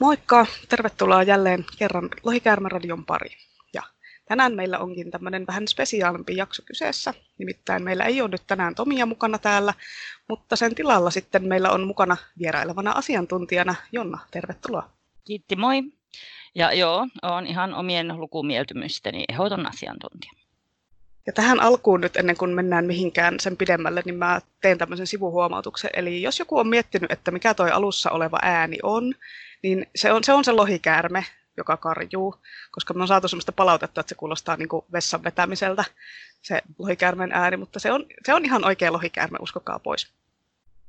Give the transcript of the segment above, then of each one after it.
Moikka! Tervetuloa jälleen kerran Lohikäärmäradion pari. Ja tänään meillä onkin tämmöinen vähän spesiaalimpi jakso kyseessä. Nimittäin meillä ei ole nyt tänään Tomia mukana täällä, mutta sen tilalla sitten meillä on mukana vierailevana asiantuntijana Jonna. Tervetuloa. Kiitti, moi. Ja joo, olen ihan omien lukumieltymysteni ehdoton asiantuntija. Ja tähän alkuun nyt ennen kuin mennään mihinkään sen pidemmälle, niin mä teen tämmöisen sivuhuomautuksen. Eli jos joku on miettinyt, että mikä toi alussa oleva ääni on, niin se on se, on se lohikäärme, joka karjuu, koska me on saatu sellaista palautetta, että se kuulostaa niin kuin vessan vetämiseltä, se lohikäärmen ääni, mutta se on, se on ihan oikea lohikäärme, uskokaa pois.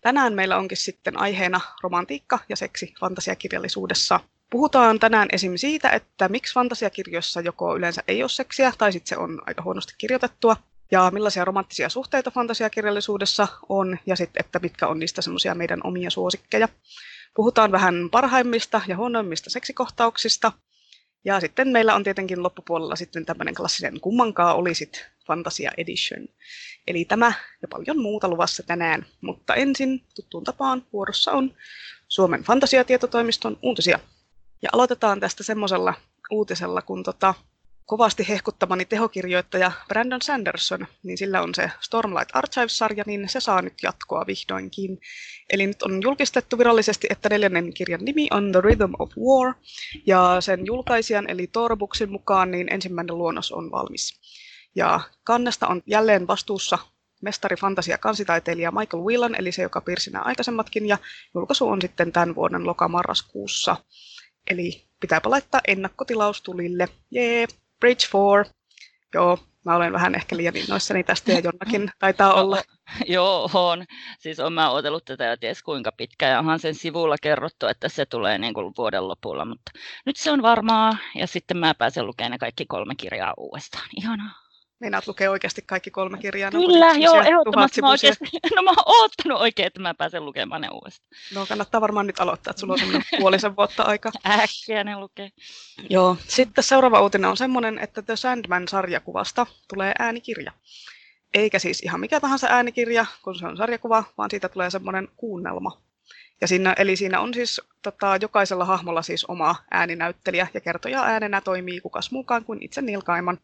Tänään meillä onkin sitten aiheena romantiikka ja seksi fantasiakirjallisuudessa. Puhutaan tänään esim. siitä, että miksi fantasiakirjoissa joko yleensä ei ole seksiä tai sitten se on aika huonosti kirjoitettua, ja millaisia romanttisia suhteita fantasiakirjallisuudessa on, ja sitten, että mitkä on niistä semmoisia meidän omia suosikkeja. Puhutaan vähän parhaimmista ja huonoimmista seksikohtauksista. Ja sitten meillä on tietenkin loppupuolella sitten tämmöinen klassinen kummankaa olisit Fantasia Edition. Eli tämä ja paljon muuta luvassa tänään. Mutta ensin tuttuun tapaan vuorossa on Suomen fantasiatietotoimiston uutisia. Ja aloitetaan tästä semmoisella uutisella, kun tota, kovasti hehkuttamani tehokirjoittaja Brandon Sanderson, niin sillä on se Stormlight Archives-sarja, niin se saa nyt jatkoa vihdoinkin. Eli nyt on julkistettu virallisesti, että neljännen kirjan nimi on The Rhythm of War, ja sen julkaisijan eli Torbuksin mukaan niin ensimmäinen luonnos on valmis. Ja kannesta on jälleen vastuussa mestari fantasia kansitaiteilija Michael Whelan, eli se, joka piirsi nämä aikaisemmatkin, ja julkaisu on sitten tämän vuoden lokamarraskuussa. Eli pitääpä laittaa ennakkotilaus tulille. Jee! Bridge 4. Joo, mä olen vähän ehkä liian innoissani tästä ja Jonnakin taitaa olla. Joo, on. Siis on mä odotellut tätä jo ties kuinka pitkä ja onhan sen sivulla kerrottu, että se tulee niin kuin vuoden lopulla, mutta nyt se on varmaa ja sitten mä pääsen lukemaan ne kaikki kolme kirjaa uudestaan. Ihanaa. Meinaat lukea oikeasti kaikki kolme kirjaa? Kyllä, joo, ehdottomasti. Mä oikeasti, no mä oon ottanut oikein, että mä pääsen lukemaan ne uudestaan. No kannattaa varmaan nyt aloittaa, että sulla on semmoinen puolisen vuotta aika. Äkkiä ne lukee. Joo, sitten seuraava uutinen on semmoinen, että The Sandman-sarjakuvasta tulee äänikirja. Eikä siis ihan mikä tahansa äänikirja, kun se on sarjakuva, vaan siitä tulee semmoinen kuunnelma. Ja siinä, eli siinä on siis tota, jokaisella hahmolla siis oma ääninäyttelijä ja kertoja äänenä toimii kukas muukaan kuin itse Neil Gaiman.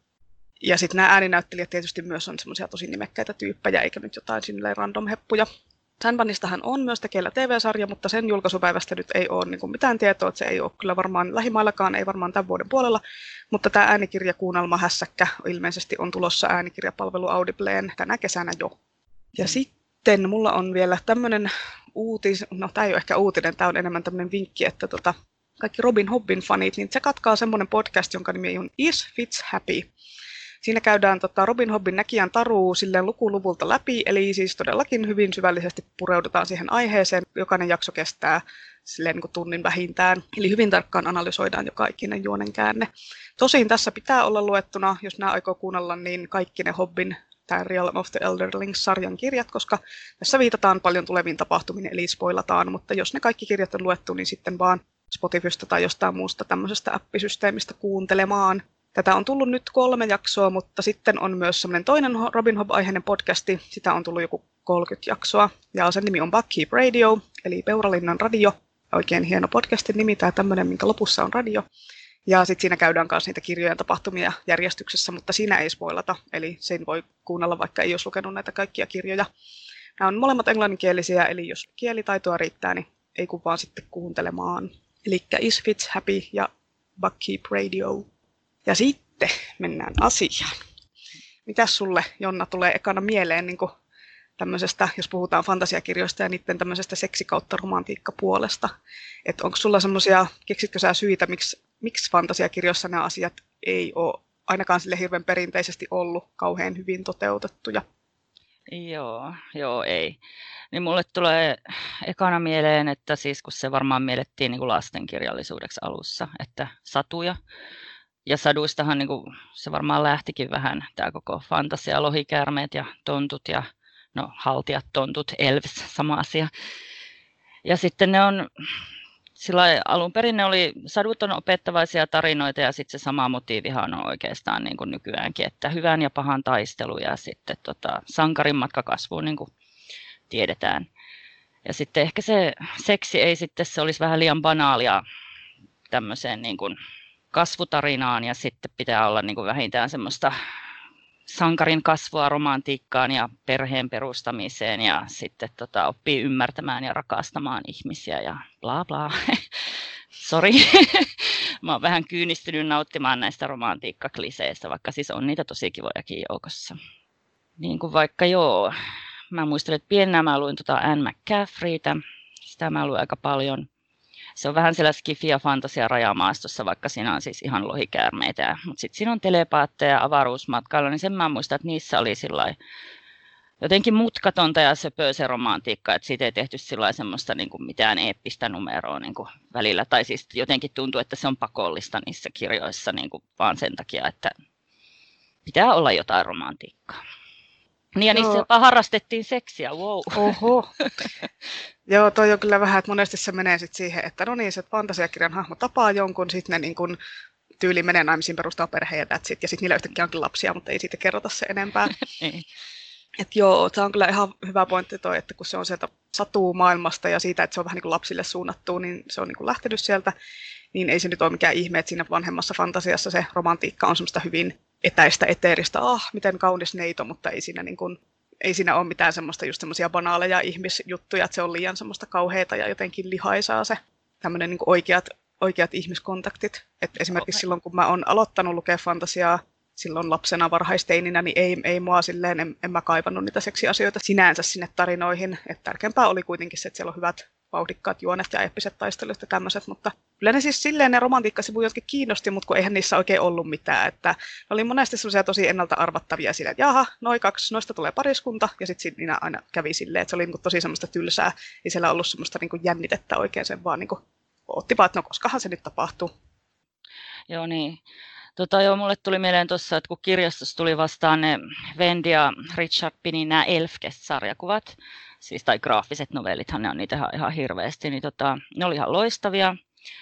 Ja sitten nämä ääninäyttelijät tietysti myös on semmoisia tosi nimekkäitä tyyppejä, eikä nyt jotain sinne random heppuja. Sandbanistahan on myös tekeillä TV-sarja, mutta sen julkaisupäivästä nyt ei ole niin mitään tietoa, että se ei ole kyllä varmaan lähimaillakaan, ei varmaan tämän vuoden puolella. Mutta tämä äänikirjakuunnelma hässäkkä ilmeisesti on tulossa äänikirjapalvelu Audibleen tänä kesänä jo. Ja sitten mulla on vielä tämmöinen uutis, no tämä ei ole ehkä uutinen, tämä on enemmän tämmöinen vinkki, että tota, kaikki Robin Hobbin fanit, niin se katkaa semmoinen podcast, jonka nimi on Is Fits Happy. Siinä käydään tota, Robin Hobbin näkijän taruu silleen lukuluvulta läpi, eli siis todellakin hyvin syvällisesti pureudutaan siihen aiheeseen. Jokainen jakso kestää silleen niin kuin tunnin vähintään, eli hyvin tarkkaan analysoidaan jo kaikkinen juonen käänne. Tosin tässä pitää olla luettuna, jos nämä aikoo kuunnella, niin kaikki ne Hobbin tämä Realm of the Elderlings-sarjan kirjat, koska tässä viitataan paljon tuleviin tapahtumiin, eli spoilataan, mutta jos ne kaikki kirjat on luettu, niin sitten vaan Spotifysta tai jostain muusta tämmöisestä appisysteemistä kuuntelemaan. Tätä on tullut nyt kolme jaksoa, mutta sitten on myös semmoinen toinen Robin Hood-aiheinen podcasti. Sitä on tullut joku 30 jaksoa. Ja sen nimi on Buckkeep Radio, eli Peuralinnan radio. Oikein hieno podcastin nimi, tämä tämmöinen, minkä lopussa on radio. Ja sitten siinä käydään myös niitä kirjojen tapahtumia järjestyksessä, mutta siinä ei spoilata. Eli sen voi kuunnella, vaikka ei olisi lukenut näitä kaikkia kirjoja. Nämä on molemmat englanninkielisiä, eli jos kielitaitoa riittää, niin ei kun vaan sitten kuuntelemaan. Eli Is Fits Happy ja Buckkeep Radio. Ja sitten mennään asiaan. Mitäs sulle, Jonna, tulee ekana mieleen niin tämmöisestä, jos puhutaan fantasiakirjoista ja niiden tämmöisestä seksikautta romantiikkapuolesta? Että onko sulla semmoisia, keksitkö sä syitä, miksi, miksi fantasiakirjoissa nämä asiat ei ole ainakaan sille hirveän perinteisesti ollut kauhean hyvin toteutettuja? Joo, joo, ei. Niin mulle tulee ekana mieleen, että siis kun se varmaan miellettiin niin lastenkirjallisuudeksi alussa, että satuja, ja saduistahan niin kuin, se varmaan lähtikin vähän tämä koko fantasia, lohikäärmeet ja tontut ja no haltijat, tontut, elves, sama asia. Ja sitten ne on, sillä alun perin ne oli, sadut on opettavaisia tarinoita ja sitten se sama motiivihan on oikeastaan niin kuin nykyäänkin, että hyvän ja pahan taistelu ja sitten tota, sankarin matka kasvuun niin kuin tiedetään. Ja sitten ehkä se seksi ei sitten, se olisi vähän liian banaalia tämmöiseen niin kuin kasvutarinaan ja sitten pitää olla niin kuin vähintään semmoista sankarin kasvua romantiikkaan ja perheen perustamiseen ja sitten tota, oppii ymmärtämään ja rakastamaan ihmisiä ja bla bla. Sori, mä oon vähän kyynistynyt nauttimaan näistä romantiikkakliseistä, vaikka siis on niitä tosi kivojakin joukossa. Niin kuin vaikka joo, mä muistelen, että pienenä mä luin tota Anne McCaffreytä, sitä mä luin aika paljon. Se on vähän siellä skifi- ja fantasia rajamaastossa, vaikka siinä on siis ihan lohikäärmeitä. Mutta sitten siinä on telepaatteja ja avaruusmatkailu, niin sen mä muistan, että niissä oli jotenkin mutkatonta ja söpöä se romantiikka, että siitä ei tehty semmoista niin kuin mitään eeppistä numeroa niin kuin välillä. Tai siis jotenkin tuntuu, että se on pakollista niissä kirjoissa niin kuin vaan sen takia, että pitää olla jotain romantiikkaa. Niin ja Joo. niissä jopa harrastettiin seksiä, wow. Oho. Joo, toi on kyllä vähän, että monesti se menee sit siihen, että no niin, se fantasiakirjan hahmo tapaa jonkun, sitten ne niin kun tyyli menee naimisiin perustaa perheen ja that's ja sitten niillä yhtäkkiä onkin lapsia, mutta ei siitä kerrota se enempää. niin. Et joo, tämä on kyllä ihan hyvä pointti toi, että kun se on sieltä satuu maailmasta ja siitä, että se on vähän niin kuin lapsille suunnattu, niin se on niin kuin lähtenyt sieltä, niin ei se nyt ole mikään ihme, että siinä vanhemmassa fantasiassa se romantiikka on semmoista hyvin etäistä, eteeristä, ah, miten kaunis neito, mutta ei siinä, niin kuin, ei siinä ole mitään semmoista just semmoisia banaaleja ihmisjuttuja, että se on liian semmoista kauheita ja jotenkin lihaisaa se tämmöinen niin oikeat, oikeat ihmiskontaktit. Et esimerkiksi okay. silloin, kun mä oon aloittanut lukea fantasiaa silloin lapsena varhaisteininä, niin ei, ei mua silleen, en, en mä kaivannut niitä seksiasioita sinänsä sinne tarinoihin. Et tärkeämpää oli kuitenkin se, että siellä on hyvät vauhdikkaat juonet ja eeppiset taistelut ja tämmöiset, mutta kyllä ne siis silleen ne romantiikkasivut jotkin kiinnosti, mutta kun eihän niissä oikein ollut mitään, että ne oli monesti semmoisia tosi ennalta arvattavia sillä, että jaha, noin kaksi, noista tulee pariskunta, ja sitten siinä aina kävi silleen, että se oli niin tosi semmoista tylsää, ei siellä ollut semmoista niin jännitettä oikein, sen vaan niin kuin vaan, että no koskahan se nyt tapahtuu. Joo niin. Tota, joo, mulle tuli mieleen tuossa, että kun kirjastossa tuli vastaan ne Wendy ja Richard Pinin nämä Elfkest-sarjakuvat, siis tai graafiset novellithan ne on niitä ihan, hirveästi, niin tota, ne oli ihan loistavia.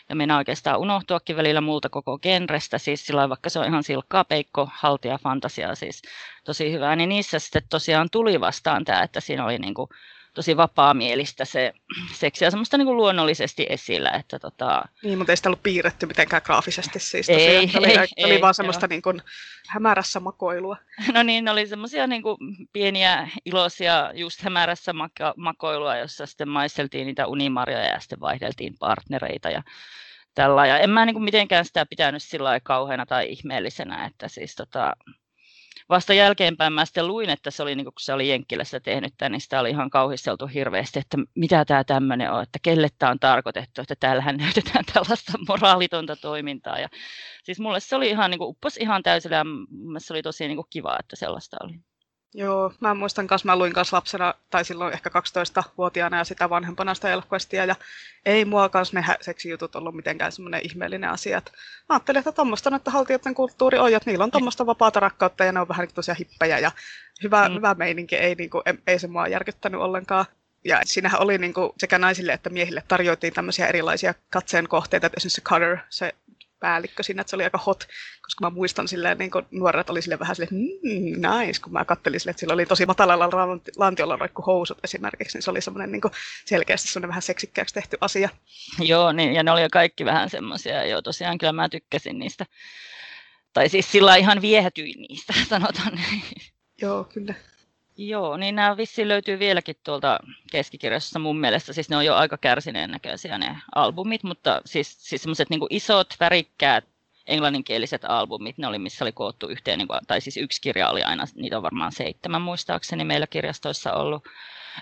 Ja mennään oikeastaan unohtuakin välillä muulta koko genrestä, siis sillä vaikka se on ihan silkkaa peikko, haltia, fantasiaa siis tosi hyvää, niin niissä sitten tosiaan tuli vastaan tämä, että siinä oli niinku tosi vapaamielistä se seksi ja semmoista niin kuin luonnollisesti esillä. Että tota... Niin, mutta ei sitä ollut piirretty mitenkään graafisesti siis tosiaan. Ei, oli, ei, oli ei, vaan semmoista niin kuin hämärässä makoilua. No niin, ne oli semmoisia niin kuin pieniä iloisia just hämärässä maka- makoilua, jossa sitten maisteltiin niitä unimarjoja ja sitten vaihdeltiin partnereita ja tällä. Ja en mä niin kuin mitenkään sitä pitänyt sillä kauheana tai ihmeellisenä, että siis tota, vasta jälkeenpäin mä sitten luin, että se oli, niin kun se oli Jenkkilässä tehnyt tämän, niin sitä oli ihan kauhisteltu hirveästi, että mitä tämä tämmöinen on, että kelle tämä on tarkoitettu, että täällähän näytetään tällaista moraalitonta toimintaa. Ja, siis mulle se oli ihan, niin uppos ihan täysillä ja se oli tosi niin kuin, kiva, että sellaista oli. Joo, mä muistan kanssa, mä luin kanssa lapsena, tai silloin ehkä 12-vuotiaana ja sitä vanhempana sitä Elfquestia, ja ei mua kanssa ne seksijutut ollut mitenkään semmoinen ihmeellinen asia. Et mä ajattelin, että tuommoista että haltijoiden kulttuuri on, että niillä on tuommoista vapaata rakkautta, ja ne on vähän niin tosiaan hippejä, ja hyvä, mm. hyvä meininki, ei, niin kuin, ei se mua järkyttänyt ollenkaan. Ja siinähän oli niin kuin, sekä naisille että miehille tarjoitiin tämmöisiä erilaisia katseen kohteita, että esimerkiksi se Cutter, se päällikkö siinä, että se oli aika hot, koska mä muistan silleen, niin kuin nuoret oli sille vähän silleen, mm, nice, kun mä kattelin silleen, että sillä oli tosi matalalla lantiolla roikku housut esimerkiksi, niin se oli semmoinen niin selkeästi semmoinen vähän seksikkääksi tehty asia. Joo, niin, ja ne oli jo kaikki vähän semmoisia, joo tosiaan kyllä mä tykkäsin niistä. Tai siis sillä ihan viehätyin niistä, sanotaan Joo, kyllä. Joo, niin nämä vissiin löytyy vieläkin tuolta keskikirjassa mun mielestä. Siis ne on jo aika kärsineen näköisiä ne albumit, mutta siis, siis semmoiset niin isot, värikkäät englanninkieliset albumit, ne oli missä oli koottu yhteen, niin kuin, tai siis yksi kirja oli aina, niitä on varmaan seitsemän muistaakseni meillä kirjastoissa ollut.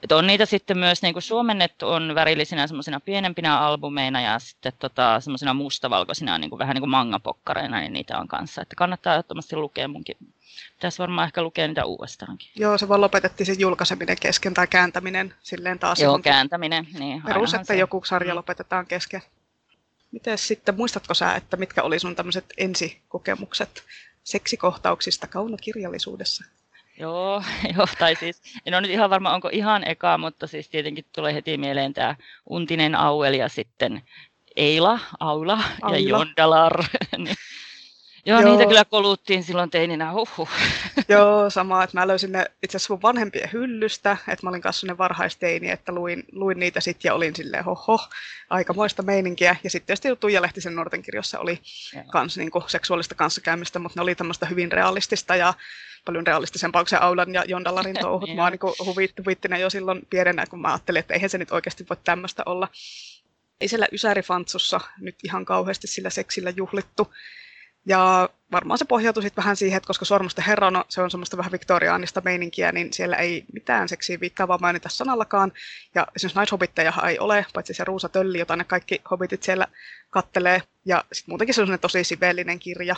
Et on niitä sitten myös niin kuin suomennettu on värillisinä semmoisina pienempinä albumeina ja sitten tota, semmoisina mustavalkoisina niin kuin, vähän niin kuin mangapokkareina, niin niitä on kanssa. Että kannattaa ehdottomasti lukea munkin. Pitäisi varmaan ehkä lukea niitä uudestaankin. Joo, se vaan lopetettiin se julkaiseminen kesken tai kääntäminen silleen taas. Joo, kääntäminen. Niin, perus, että se. joku sarja mm. lopetetaan kesken. Miten sitten, muistatko sä, että mitkä oli sun tämmöiset ensikokemukset seksikohtauksista kaunokirjallisuudessa? Joo, joo, tai siis en ole nyt ihan varma, onko ihan eka, mutta siis tietenkin tulee heti mieleen tämä Untinen Auel ja sitten Eila, Aula, Aula. ja Jondalar. niin, Joo, Joo, niitä kyllä koluttiin silloin teininä, huhhuh. Joo, sama, että mä löysin ne itse asiassa mun vanhempien hyllystä, että mä olin kanssa ne varhaisteini, että luin, luin niitä sitten ja olin silleen hoho, aikamoista meininkiä. Ja sitten tietysti Tuija Lehtisen nuorten kirjossa oli kans niinku seksuaalista kanssakäymistä, mutta ne oli tämmöistä hyvin realistista ja paljon realistisempaa kuin se Aulan ja Jondalarin touhut. mä oon niin huvitti, huvittinen jo silloin pienenä, kun mä ajattelin, että eihän se nyt oikeasti voi tämmöistä olla. Ei siellä Ysärifantsussa nyt ihan kauheasti sillä seksillä juhlittu. Ja varmaan se pohjautui sitten vähän siihen, että koska Sormusten herra on, se on semmoista vähän viktoriaanista meininkiä, niin siellä ei mitään seksiä viittaavaa mainita sanallakaan. Ja esimerkiksi naishobittejahan ei ole, paitsi se Ruusa Tölli, jota ne kaikki hobitit siellä kattelee. Ja sitten muutenkin se on tosi sivellinen kirja.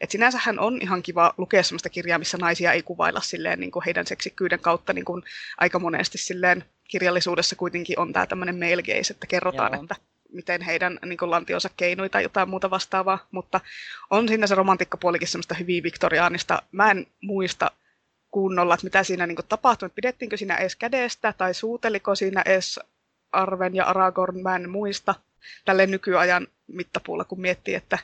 Et sinänsähän on ihan kiva lukea semmoista kirjaa, missä naisia ei kuvailla silleen niin kuin heidän seksikkyyden kautta niin kuin aika monesti silleen kirjallisuudessa kuitenkin on tämä tämmöinen male gaze, että kerrotaan, Joo. että miten heidän niin kuin, lantionsa keinui tai jotain muuta vastaavaa, mutta on siinä se romantikkapuolikin semmoista hyvin viktoriaanista. Mä en muista kunnolla, että mitä siinä niin kuin, tapahtui, pidettiinkö siinä edes kädestä tai suuteliko siinä edes Arven ja Aragorn, mä en muista tälle nykyajan mittapuulla, kun miettii, että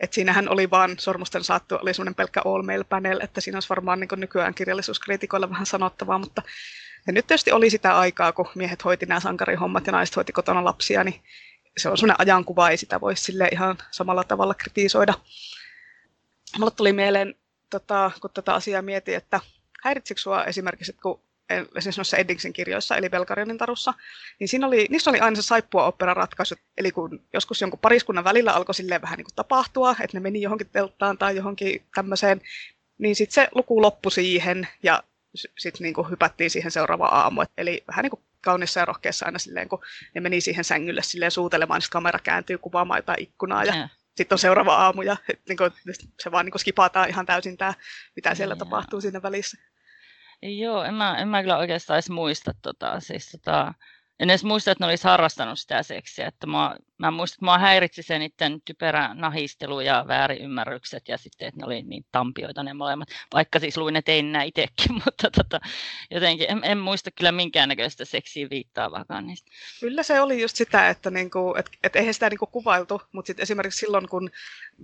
että siinähän oli vaan sormusten saattu, oli semmoinen pelkkä all mail panel, että siinä olisi varmaan niin nykyään kirjallisuuskriitikoilla vähän sanottavaa, mutta ja nyt tietysti oli sitä aikaa, kun miehet hoiti nämä sankarihommat ja naiset hoiti kotona lapsia, niin se on sellainen ajankuva, ei sitä voi sille ihan samalla tavalla kritisoida. Mulle tuli mieleen, tota, kun tätä asiaa mietin, että häiritsikö sinua esimerkiksi, että kun esimerkiksi noissa Eddingsin kirjoissa, eli Belgarianin tarussa, niin siinä oli, niissä oli aina se saippua opera ratkaisu. Eli kun joskus jonkun pariskunnan välillä alkoi silleen vähän niin kuin tapahtua, että ne meni johonkin telttaan tai johonkin tämmöiseen, niin sitten se luku loppui siihen ja sitten niin hypättiin siihen seuraavaan aamu. Eli vähän niin kuin kaunissa ja rohkeassa aina silleen, kun ne meni siihen sängylle silleen suutelemaan, niin kamera kääntyy kuvaamaan jotain ikkunaa ja sitten on seuraava aamu ja niin kuin, se vaan niin kuin skipataan ihan täysin tämä, mitä siellä ja. tapahtuu siinä välissä. Joo, en mä, en mä kyllä oikeastaan edes muista tota, siis tota, en edes muista, että ne olisi harrastanut sitä seksiä. Että mä, mä muistan, että mua häiritsi se niiden typerä nahistelu ja väärinymmärrykset ja sitten, että ne oli niin tampioita ne molemmat. Vaikka siis luin ne tein nämä itsekin, mutta tota, jotenkin en, en, muista kyllä minkäännäköistä seksiä viittaavaakaan niistä. Kyllä se oli just sitä, että niinku, et, et eihän sitä niinku kuvailtu, mutta sitten esimerkiksi silloin, kun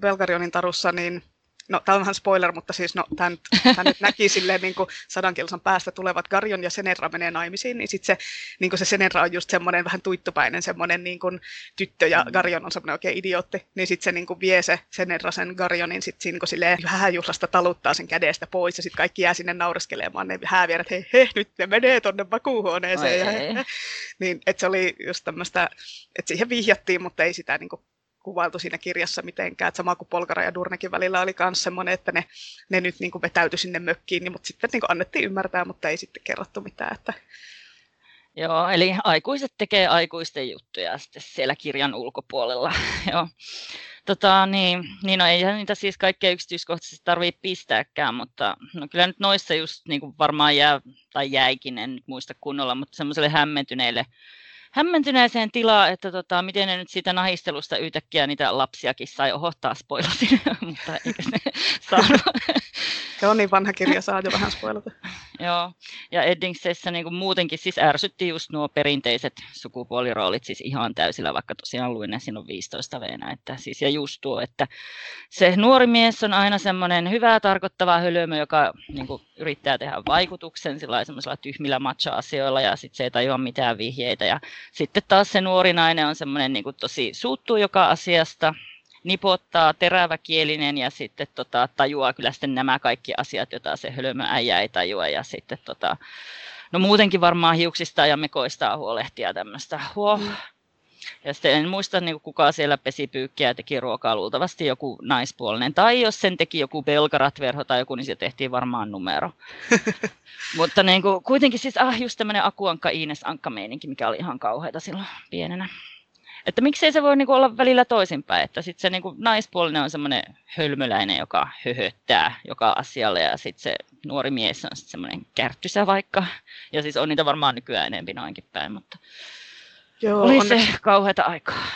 Belgarionin tarussa, niin no tämä on vähän spoiler, mutta siis no, tämän, tämän nyt näki silleen niin kuin sadan kilsan päästä tulevat Garjon ja Senedra menee naimisiin, niin sitten se, niin kuin se Senedra on just semmoinen vähän tuittupäinen semmoinen niin kuin tyttö ja mm. Garjon on semmoinen oikein idiootti, niin sitten se niin kuin vie se Senedra sen Garjonin sitten siinä niin silleen vähän juhlasta taluttaa sen kädestä pois ja sitten kaikki jää sinne naureskelemaan ne hääviä, että hei, hei, nyt ne menee tonne makuuhuoneeseen. Ja, he, niin, että se oli just tämmöistä, että siihen vihjattiin, mutta ei sitä niin kuin kuvailtu siinä kirjassa mitenkään. Että sama kuin Polkara ja Durnekin välillä oli myös semmoinen, että ne, ne nyt niin kuin vetäytyi sinne mökkiin, niin, mutta sitten niin kuin annettiin ymmärtää, mutta ei sitten kerrottu mitään. Että... Joo, eli aikuiset tekee aikuisten juttuja sitten siellä kirjan ulkopuolella. Joo. Tota, niin, niin no, ei niitä siis kaikkea yksityiskohtaisesti tarvitse pistääkään, mutta no, kyllä nyt noissa just niin kuin varmaan jää, tai jäikin, en nyt muista kunnolla, mutta semmoiselle hämmentyneille hämmentyneeseen tilaan, että tota, miten ne nyt siitä nahistelusta yhtäkkiä niitä lapsiakin sai ohottaa spoilasin, mutta eikö ne saanut. Joo, niin vanha kirja saa jo vähän spoilata. Joo, ja Eddingsessä niin muutenkin siis ärsytti just nuo perinteiset sukupuoliroolit siis ihan täysillä, vaikka tosiaan luin ne sinun 15 veenä. Että siis, ja just tuo, että se nuori mies on aina semmoinen hyvää tarkoittava hölmö, joka niin kuin, yrittää tehdä vaikutuksen sillä tyhmillä matcha-asioilla ja sitten se ei tajua mitään vihjeitä. Ja sitten taas se nuori nainen on semmoinen niin kuin, tosi suuttuu joka asiasta, nipottaa, teräväkielinen ja sitten tota, tajuaa kyllä sitten nämä kaikki asiat, joita se hölmö äijä ei tajua. Ja sitten tota, no muutenkin varmaan hiuksista ja mekoista huolehtia tämmöistä. Huo. Mm. Ja sitten en muista niin kuka siellä pesi pyykkiä ja teki ruokaa, luultavasti joku naispuolinen. Tai jos sen teki joku belgaratverho tai joku, niin se tehtiin varmaan numero. Mutta niin kuin, kuitenkin siis ah, just tämmöinen akuankka Iines Ankka meininki, mikä oli ihan kauheita silloin pienenä. Että miksei se voi niinku olla välillä toisinpäin, että sitten se niinku naispuolinen on semmoinen hölmöläinen, joka höhöttää joka asialle ja sitten se nuori mies on sitten semmoinen kärttysä vaikka. Ja siis on niitä varmaan nykyään enempi noinkin päin, mutta Joo, oli onneksi, se kauheata aikaa.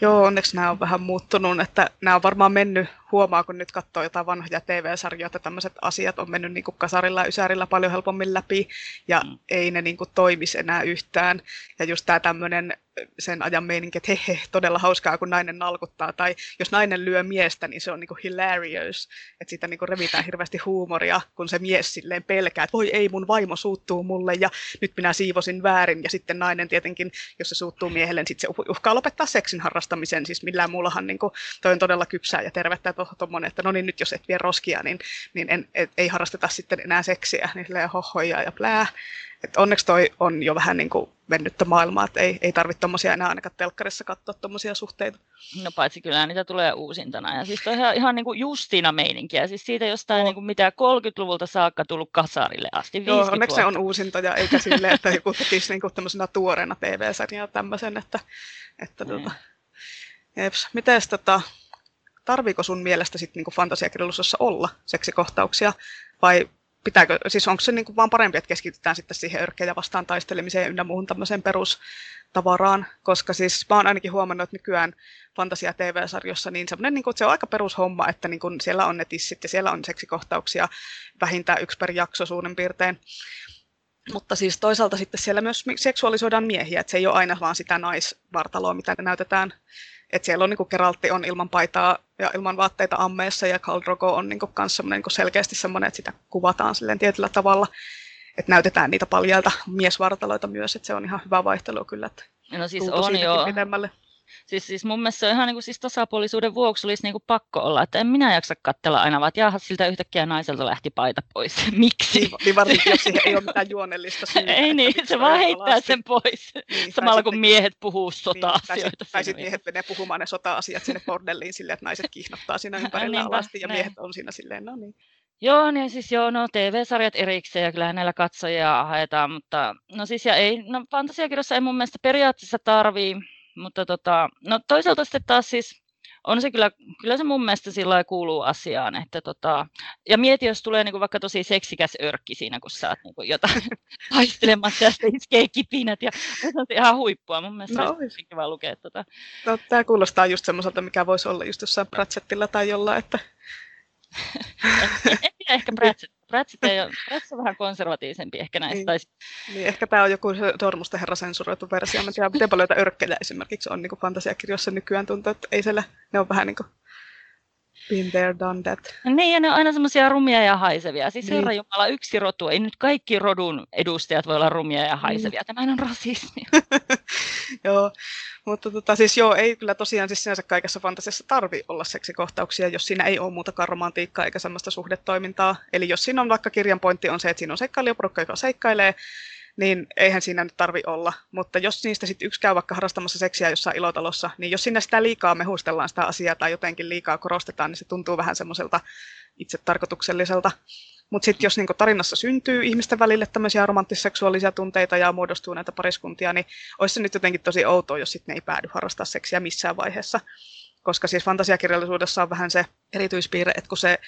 Joo, onneksi nämä on vähän muuttunut, että nämä on varmaan mennyt huomaa, kun nyt katsoo jotain vanhoja TV-sarjoja, että tämmöiset asiat on mennyt niin kuin kasarilla ja ysärillä paljon helpommin läpi, ja mm. ei ne niin kuin toimisi enää yhtään. Ja just tämä tämmöinen sen ajan meininki, että he, he, todella hauskaa, kun nainen nalkuttaa, tai jos nainen lyö miestä, niin se on niin kuin hilarious, että siitä niin kuin revitään hirveästi huumoria, kun se mies silleen pelkää, että voi ei, mun vaimo suuttuu mulle, ja nyt minä siivosin väärin, ja sitten nainen tietenkin, jos se suuttuu miehelle, niin sitten se uhkaa lopettaa seksin harrastamisen, siis millään muullahan niin kuin, toi on todella kypsää ja tervettä tuommoinen, että no niin nyt jos et vie roskia, niin, niin en, et, ei harrasteta sitten enää seksiä, niin silleen hohoja ja plää. Et onneksi toi on jo vähän niin kuin mennyttä maailmaa, että ei, ei tarvitse tuommoisia enää ainakaan telkkarissa katsoa tuommoisia suhteita. No paitsi kyllä niitä tulee uusintana. Ja siis toi ihan, ihan niin kuin Justina meininkiä. Siis siitä jostain no. niin kuin mitä 30-luvulta saakka tullut kasarille asti. Joo, onneksi se on uusintoja, eikä silleen, että joku tekisi niin kuin tämmöisenä tuoreena TV-sarjana tämmöisen, että, että niin. tota, jeps. Mites tota, tarviiko sun mielestä sitten niin fantasiakirjallisuudessa olla seksikohtauksia vai pitääkö, siis onko se niin kuin vaan parempi, että keskitytään sitten siihen örkkejä vastaan taistelemiseen ynnä muuhun tämmöiseen perustavaraan, koska siis mä oon ainakin huomannut, että nykyään fantasia TV-sarjossa niin semmoinen, niin että se on aika perushomma, että niin kuin siellä on ne tissit ja siellä on seksikohtauksia vähintään yksi per jakso suurin piirtein. Mutta siis toisaalta sitten siellä myös seksuaalisoidaan miehiä, että se ei ole aina vaan sitä naisvartaloa, mitä näytetään et siellä on niin kuin Geraltti on ilman paitaa ja ilman vaatteita ammeessa ja Khal Drogo on niin kuin kans niin selkeästi semmoinen, että sitä kuvataan silleen tietyllä tavalla. Että näytetään niitä paljailta miesvartaloita myös, että se on ihan hyvä vaihtelu kyllä. Että no siis on jo. Pidemmälle. Siis, siis mun mielestä se on ihan niin kuin, siis tasapuolisuuden vuoksi olisi niin kuin pakko olla, että en minä jaksa katsella aina, vaan jaha, siltä yhtäkkiä naiselta lähti paita pois. Miksi? Niin, niin varsinkin, jos siihen ei ole mitään juonellista syytä. ei niin, se vaan heittää alasti. sen pois, niin, samalla kun miehet puhuu niin, sota-asioita. Niin, tai sitten miehet menee puhumaan ne sota-asiat sinne bordelliin silleen, että naiset kihnottaa siinä ympärillä Niinpä, alasti ja miehet on siinä silleen, no niin. Joo, niin siis joo, no TV-sarjat erikseen ja kyllähän näillä katsojia haetaan, mutta no siis ja ei, no fantasiakirjassa ei mun mielestä periaatteessa tarvii, mutta tota, no toisaalta sitten taas siis on se kyllä, kyllä se mun mielestä sillä kuuluu asiaan, että tota, ja mieti, jos tulee niinku vaikka tosi seksikäs örkki siinä, kun sä oot niinku jotain taistelemassa ja sitten iskee kipinät ja se on ihan huippua, mun mielestä no, olisi kiva lukea tota. No, tämä kuulostaa just semmoiselta, mikä voisi olla just jossain Pratchettilla tai jollain, että en, en tiedä ehkä Pratchett. Pratchett, ei ole, on vähän konservatiivisempi ehkä näistä. Niin, niin ehkä tämä on joku Sormusten herra sensuroitu versio. Mä tiedän, miten paljon örkkejä esimerkiksi on niin kuin fantasiakirjoissa nykyään tuntuu, että ei siellä, ne on vähän niin kuin been there, done that. Niin, ja ne on aina semmoisia rumia ja haisevia. Siis niin. Herra Jumala, yksi rotu. Ei nyt kaikki rodun edustajat voi olla rumia ja haisevia. Tämä on rasismi. joo, mutta tota, siis joo, ei kyllä tosiaan siis sinänsä kaikessa fantasiassa tarvi olla seksikohtauksia, jos siinä ei ole muuta romantiikkaa eikä semmoista suhdetoimintaa. Eli jos siinä on vaikka kirjan pointti on se, että siinä on seikkailijaporukka, joka seikkailee, niin eihän siinä nyt tarvi olla. Mutta jos niistä sitten yksi käy vaikka harrastamassa seksiä jossain ilotalossa, niin jos sinne sitä liikaa mehustellaan sitä asiaa tai jotenkin liikaa korostetaan, niin se tuntuu vähän semmoiselta itse tarkoitukselliselta. Mutta sitten jos niinku tarinassa syntyy ihmisten välille tämmöisiä romanttisseksuaalisia tunteita ja muodostuu näitä pariskuntia, niin olisi se nyt jotenkin tosi outoa, jos sitten ne ei päädy harrastaa seksiä missään vaiheessa. Koska siis fantasiakirjallisuudessa on vähän se erityispiirre, että kun se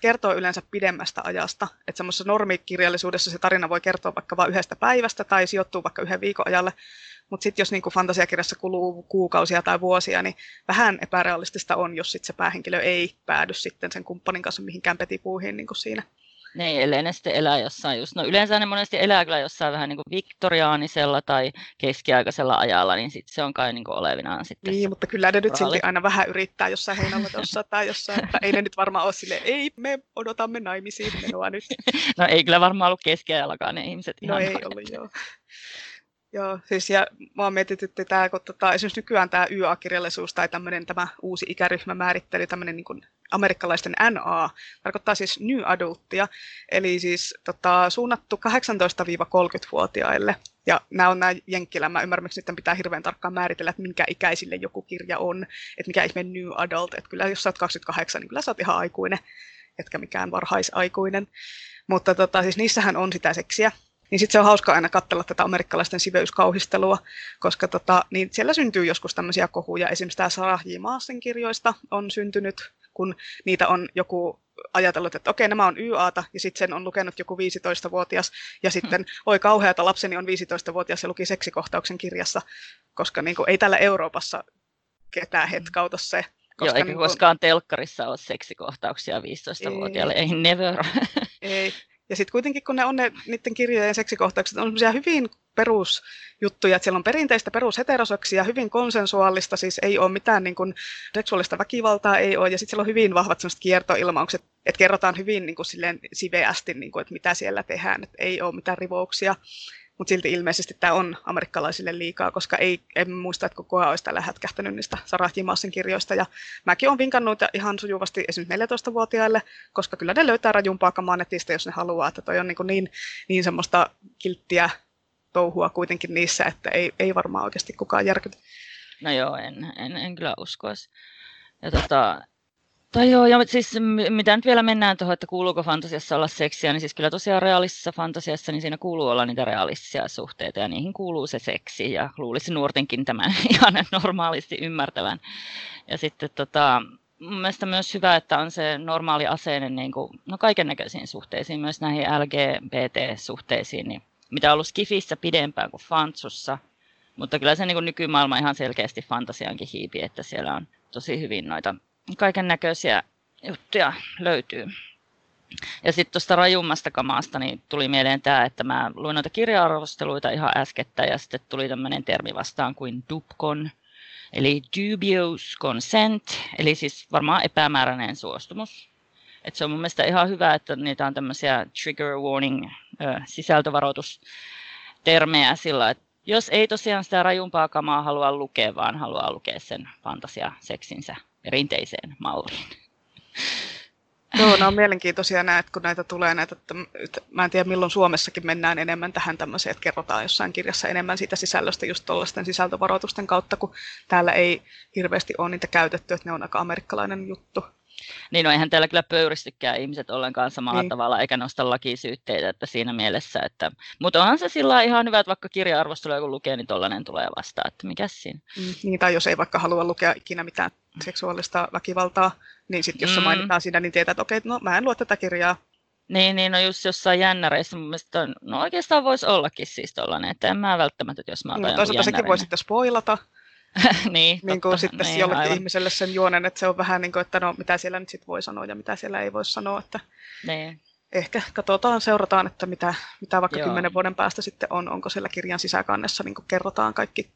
kertoo yleensä pidemmästä ajasta. Että semmoisessa normikirjallisuudessa se tarina voi kertoa vaikka vain yhdestä päivästä tai sijoittuu vaikka yhden viikon ajalle. Mutta sitten jos niinku fantasiakirjassa kuluu kuukausia tai vuosia, niin vähän epärealistista on, jos sit se päähenkilö ei päädy sitten sen kumppanin kanssa mihinkään petipuuhiin niin kuin siinä. Niin, ellei ne sitten elää jossain just, no yleensä ne monesti elää kyllä jossain vähän niin kuin viktoriaanisella tai keskiaikaisella ajalla, niin sitten se on kai niin kuin olevinaan sitten. Niin, mutta kyllä ne nyt silti aina vähän yrittää jossain heinälotossa tai jossain, että ei ne nyt varmaan ole silleen, ei, me odotamme naimisiin menoa nyt. no ei kyllä varmaan ollut keskiajallakaan ne ihmiset no ihan No ei ollut, joo. Joo, siis ja mua mietitytti tämä, kun tota, esimerkiksi nykyään tämä YA-kirjallisuus tai tämmöinen tämä uusi ikäryhmä määritteli tämmöinen niin kuin amerikkalaisten NA, tarkoittaa siis New Adulttia, eli siis tota, suunnattu 18-30-vuotiaille. Ja nämä on nämä jenkkilä, mä ymmärrän, miksi pitää hirveän tarkkaan määritellä, että minkä ikäisille joku kirja on, että mikä ihme New Adult, että kyllä jos sä oot 28, niin kyllä sä oot ihan aikuinen, etkä mikään varhaisaikuinen. Mutta tota, siis niissähän on sitä seksiä, niin sitten se on hauska aina katsella tätä amerikkalaisten siveyskauhistelua, koska tota, niin siellä syntyy joskus tämmöisiä kohuja. Esimerkiksi tämä Sarah J. Maassen kirjoista on syntynyt, kun niitä on joku ajatellut, että okei, nämä on YAta, ja sitten sen on lukenut joku 15-vuotias, ja sitten, hmm. oi kauheata, lapseni on 15-vuotias ja luki seksikohtauksen kirjassa, koska niin kuin, ei täällä Euroopassa ketään hetkauta se, Koska Joo, eikä niin kuin... koskaan telkkarissa ole seksikohtauksia 15-vuotiaille, ei, ei never. Ei, ja sitten kuitenkin, kun ne on ne, niiden kirjojen seksikohtaukset, on sellaisia hyvin perusjuttuja, että siellä on perinteistä perusheteroseksia, hyvin konsensuaalista, siis ei ole mitään niin kuin, seksuaalista väkivaltaa, ei ole, ja sitten siellä on hyvin vahvat sellaiset kiertoilmaukset, että kerrotaan hyvin niin kuin, silleen siveästi, niin kuin, että mitä siellä tehdään, että ei ole mitään rivouksia. Mutta silti ilmeisesti tämä on amerikkalaisille liikaa, koska ei, en muista, että koko ajan olisi tällä hätkähtänyt niistä Sarah Jimasin kirjoista. Ja mäkin olen vinkannut ihan sujuvasti esimerkiksi 14-vuotiaille, koska kyllä ne löytää rajumpaa kamaa netistä, jos ne haluaa. Että toi on niin, niin, niin semmoista kilttiä touhua kuitenkin niissä, että ei, ei varmaan oikeasti kukaan järkytä. No joo, en, en, en kyllä uskoisi. Ja tota, tai joo, ja siis mitä nyt vielä mennään tuohon, että kuuluuko fantasiassa olla seksiä, niin siis kyllä tosiaan realistisessa fantasiassa, niin siinä kuuluu olla niitä realistisia suhteita, ja niihin kuuluu se seksi, ja luulisi nuortenkin tämän ihan normaalisti ymmärtävän. Ja sitten tota, mun mielestä myös hyvä, että on se normaali aseinen niin kuin, no kaiken näköisiin suhteisiin, myös näihin LGBT-suhteisiin, niin mitä on ollut Skifissä pidempään kuin Fantsussa, mutta kyllä se niin kuin nykymaailma ihan selkeästi fantasiankin hiipi, että siellä on tosi hyvin noita kaiken näköisiä juttuja löytyy. Ja sitten tuosta rajummasta kamaasta niin tuli mieleen tämä, että mä luin noita kirja-arvosteluita ihan äskettä ja sitten tuli tämmöinen termi vastaan kuin dupcon, eli dubious consent, eli siis varmaan epämääräinen suostumus. Et se on mun mielestä ihan hyvä, että niitä on tämmöisiä trigger warning, sisältövaroitustermejä sillä, että jos ei tosiaan sitä rajumpaa kamaa halua lukea, vaan haluaa lukea sen fantasia seksinsä perinteiseen malliin. Joo, nämä on mielenkiintoisia näet, kun näitä tulee näitä, että mä en tiedä milloin Suomessakin mennään enemmän tähän tämmöiseen, että kerrotaan jossain kirjassa enemmän siitä sisällöstä just tuollaisten sisältövaroitusten kautta, kun täällä ei hirveästi ole niitä käytetty, että ne on aika amerikkalainen juttu. Niin, no eihän täällä kyllä pöyristykään ihmiset ollenkaan samalla niin. tavalla, eikä nosta lakisyytteitä, että siinä mielessä, että... Mutta onhan se sillä ihan hyvä, että vaikka kirja-arvostelua kun lukee, niin tollainen tulee vastaan, että mikä siinä? Mm, niin, tai jos ei vaikka halua lukea ikinä mitään seksuaalista väkivaltaa, niin sitten jos se mm. mainitaan siinä, niin tietää, että okei, no mä en lue tätä kirjaa. Niin, niin no just jossain jännäreissä mun mielestä, on, no oikeastaan voisi ollakin siis tollainen, että en mä välttämättä, jos mä otan no, Toisaalta sekin voi sitten spoilata. niin, niin kuin sitten niin, jollekin aivan. ihmiselle sen juonen, että se on vähän niin kuin, että no mitä siellä nyt sitten voi sanoa ja mitä siellä ei voi sanoa, että niin. ehkä katsotaan, seurataan, että mitä, mitä vaikka Joo. kymmenen vuoden päästä sitten on, onko siellä kirjan sisäkannessa, niin kuin kerrotaan kaikki,